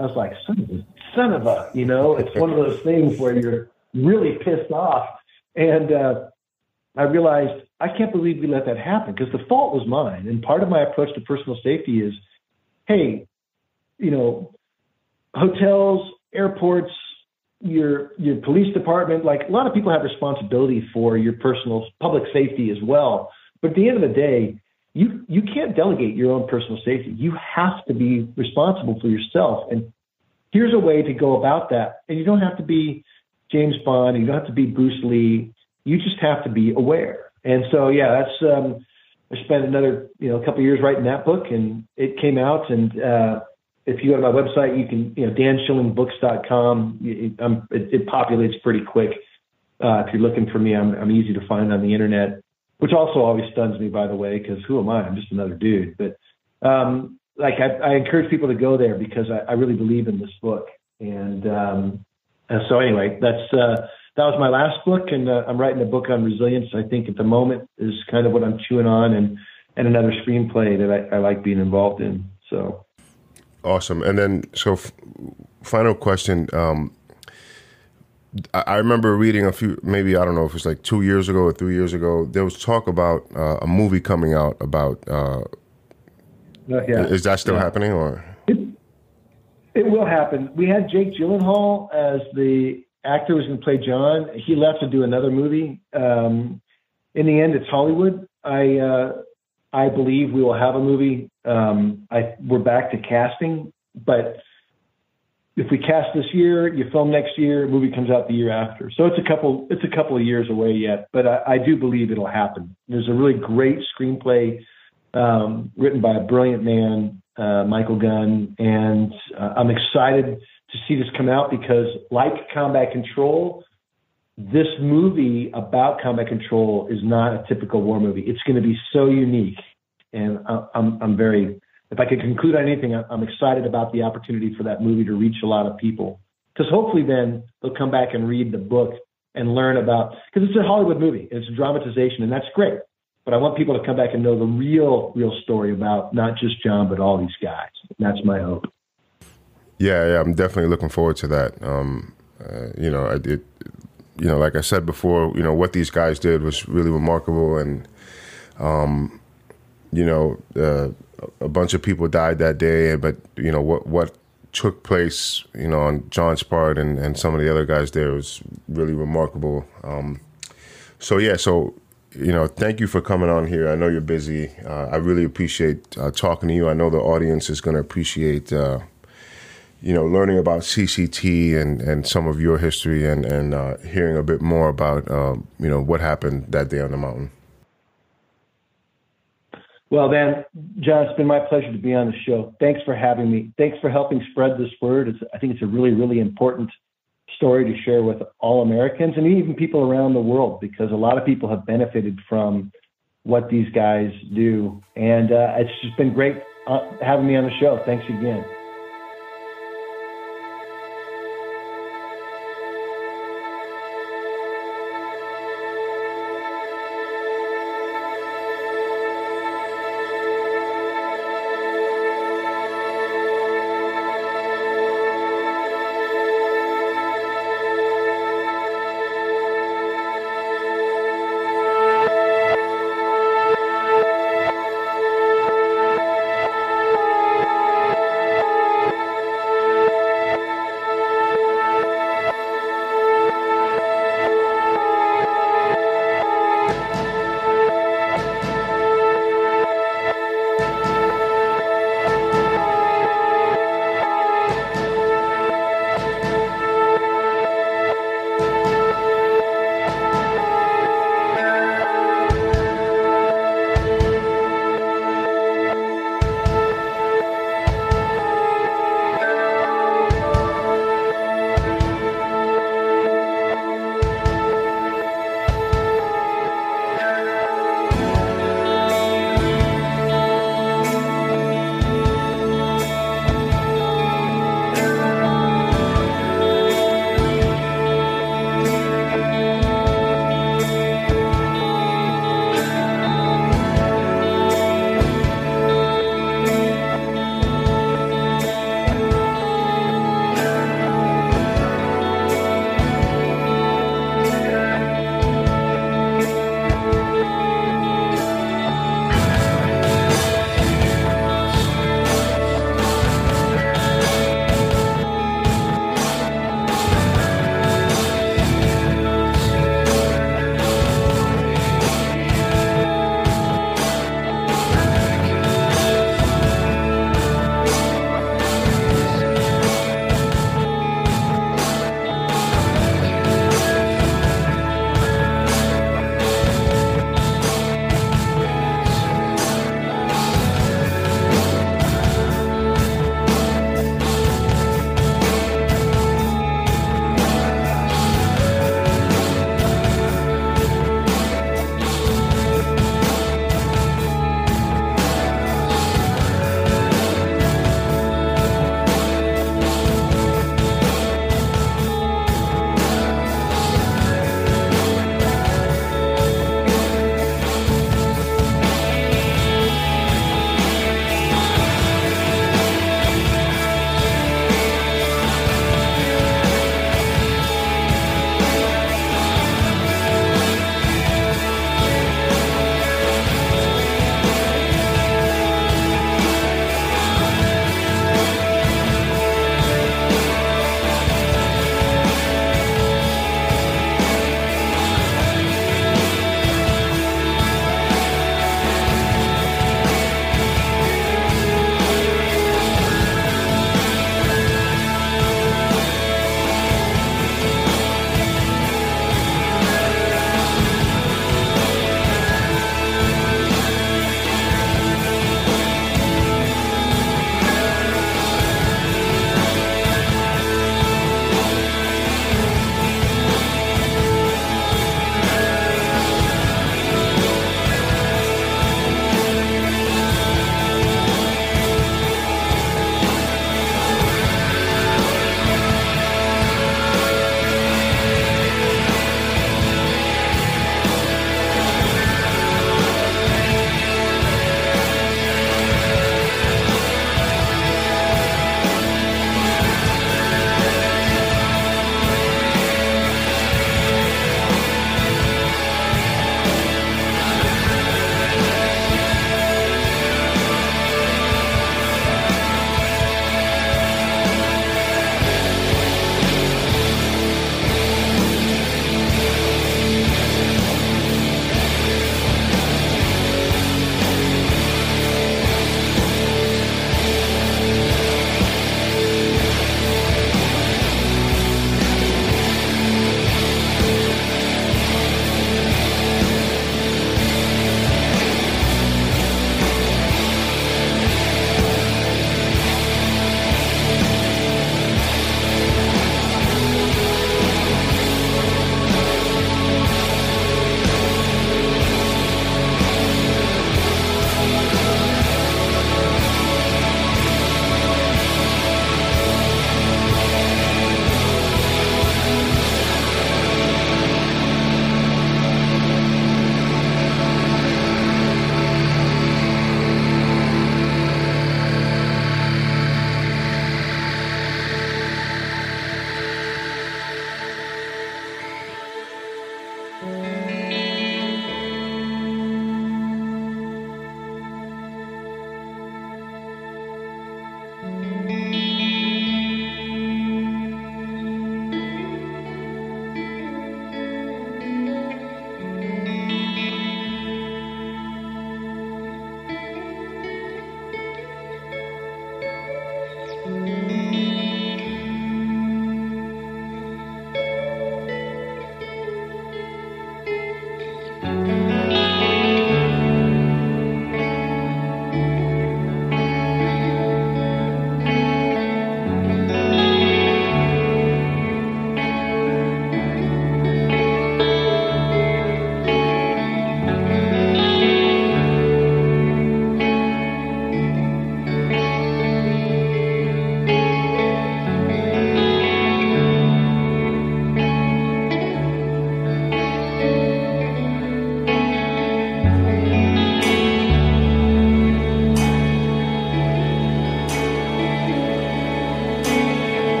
Speaker 3: I was like, son of a, son of a, you know, it's one of those things where you're really pissed off. And uh, I realized I can't believe we let that happen because the fault was mine. And part of my approach to personal safety is, hey, you know, hotels, airports, your your police department, like a lot of people have responsibility for your personal public safety as well. But at the end of the day, you you can't delegate your own personal safety. You have to be responsible for yourself. And here's a way to go about that. And you don't have to be James Bond. You don't have to be Bruce Lee. You just have to be aware. And so, yeah, that's. Um, I spent another, you know, a couple years writing that book, and it came out. And uh, if you go to my website, you can, you know, danschillingbooks.com. It, it, it populates pretty quick. Uh, if you're looking for me, I'm, I'm easy to find on the internet which also always stuns me, by the way, because who am I? I'm just another dude. But um, like I, I, encourage people to go there because I, I really believe in this book. And, um, and so anyway, that's uh, that was my last book, and uh, I'm writing a book on resilience. I think at the moment is kind of what I'm chewing on, and and another screenplay that I, I like being involved in. So
Speaker 2: awesome. And then so f- final question. Um, I remember reading a few, maybe I don't know if it's like two years ago or three years ago. There was talk about uh, a movie coming out about. Uh, uh, yeah. Is that still yeah. happening, or?
Speaker 3: It, it, will happen. We had Jake Gyllenhaal as the actor who's going to play John. He left to do another movie. Um, in the end, it's Hollywood. I uh, I believe we will have a movie. Um, I we're back to casting, but if we cast this year, you film next year, movie comes out the year after. So it's a couple it's a couple of years away yet, but I, I do believe it'll happen. There's a really great screenplay um, written by a brilliant man, uh, Michael Gunn, and uh, I'm excited to see this come out because, like Combat Control, this movie about combat control is not a typical war movie. It's going to be so unique, and I, I'm I'm very if I could conclude on anything, I'm excited about the opportunity for that movie to reach a lot of people. Because hopefully, then they'll come back and read the book and learn about. Because it's a Hollywood movie, it's a dramatization, and that's great. But I want people to come back and know the real, real story about not just John, but all these guys. That's my hope.
Speaker 2: Yeah, yeah, I'm definitely looking forward to that. Um, uh, you know, I did. You know, like I said before, you know what these guys did was really remarkable, and um, you know, uh, a bunch of people died that day, but you know what what took place, you know, on John's part and, and some of the other guys there was really remarkable. Um, so yeah, so you know, thank you for coming on here. I know you're busy. Uh, I really appreciate uh, talking to you. I know the audience is going to appreciate, uh, you know, learning about CCT and, and some of your history and and uh, hearing a bit more about, uh, you know, what happened that day on the mountain.
Speaker 3: Well, Dan, John, it's been my pleasure to be on the show. Thanks for having me. Thanks for helping spread this word. It's, I think it's a really, really important story to share with all Americans and even people around the world because a lot of people have benefited from what these guys do. And uh, it's just been great uh, having me on the show. Thanks again.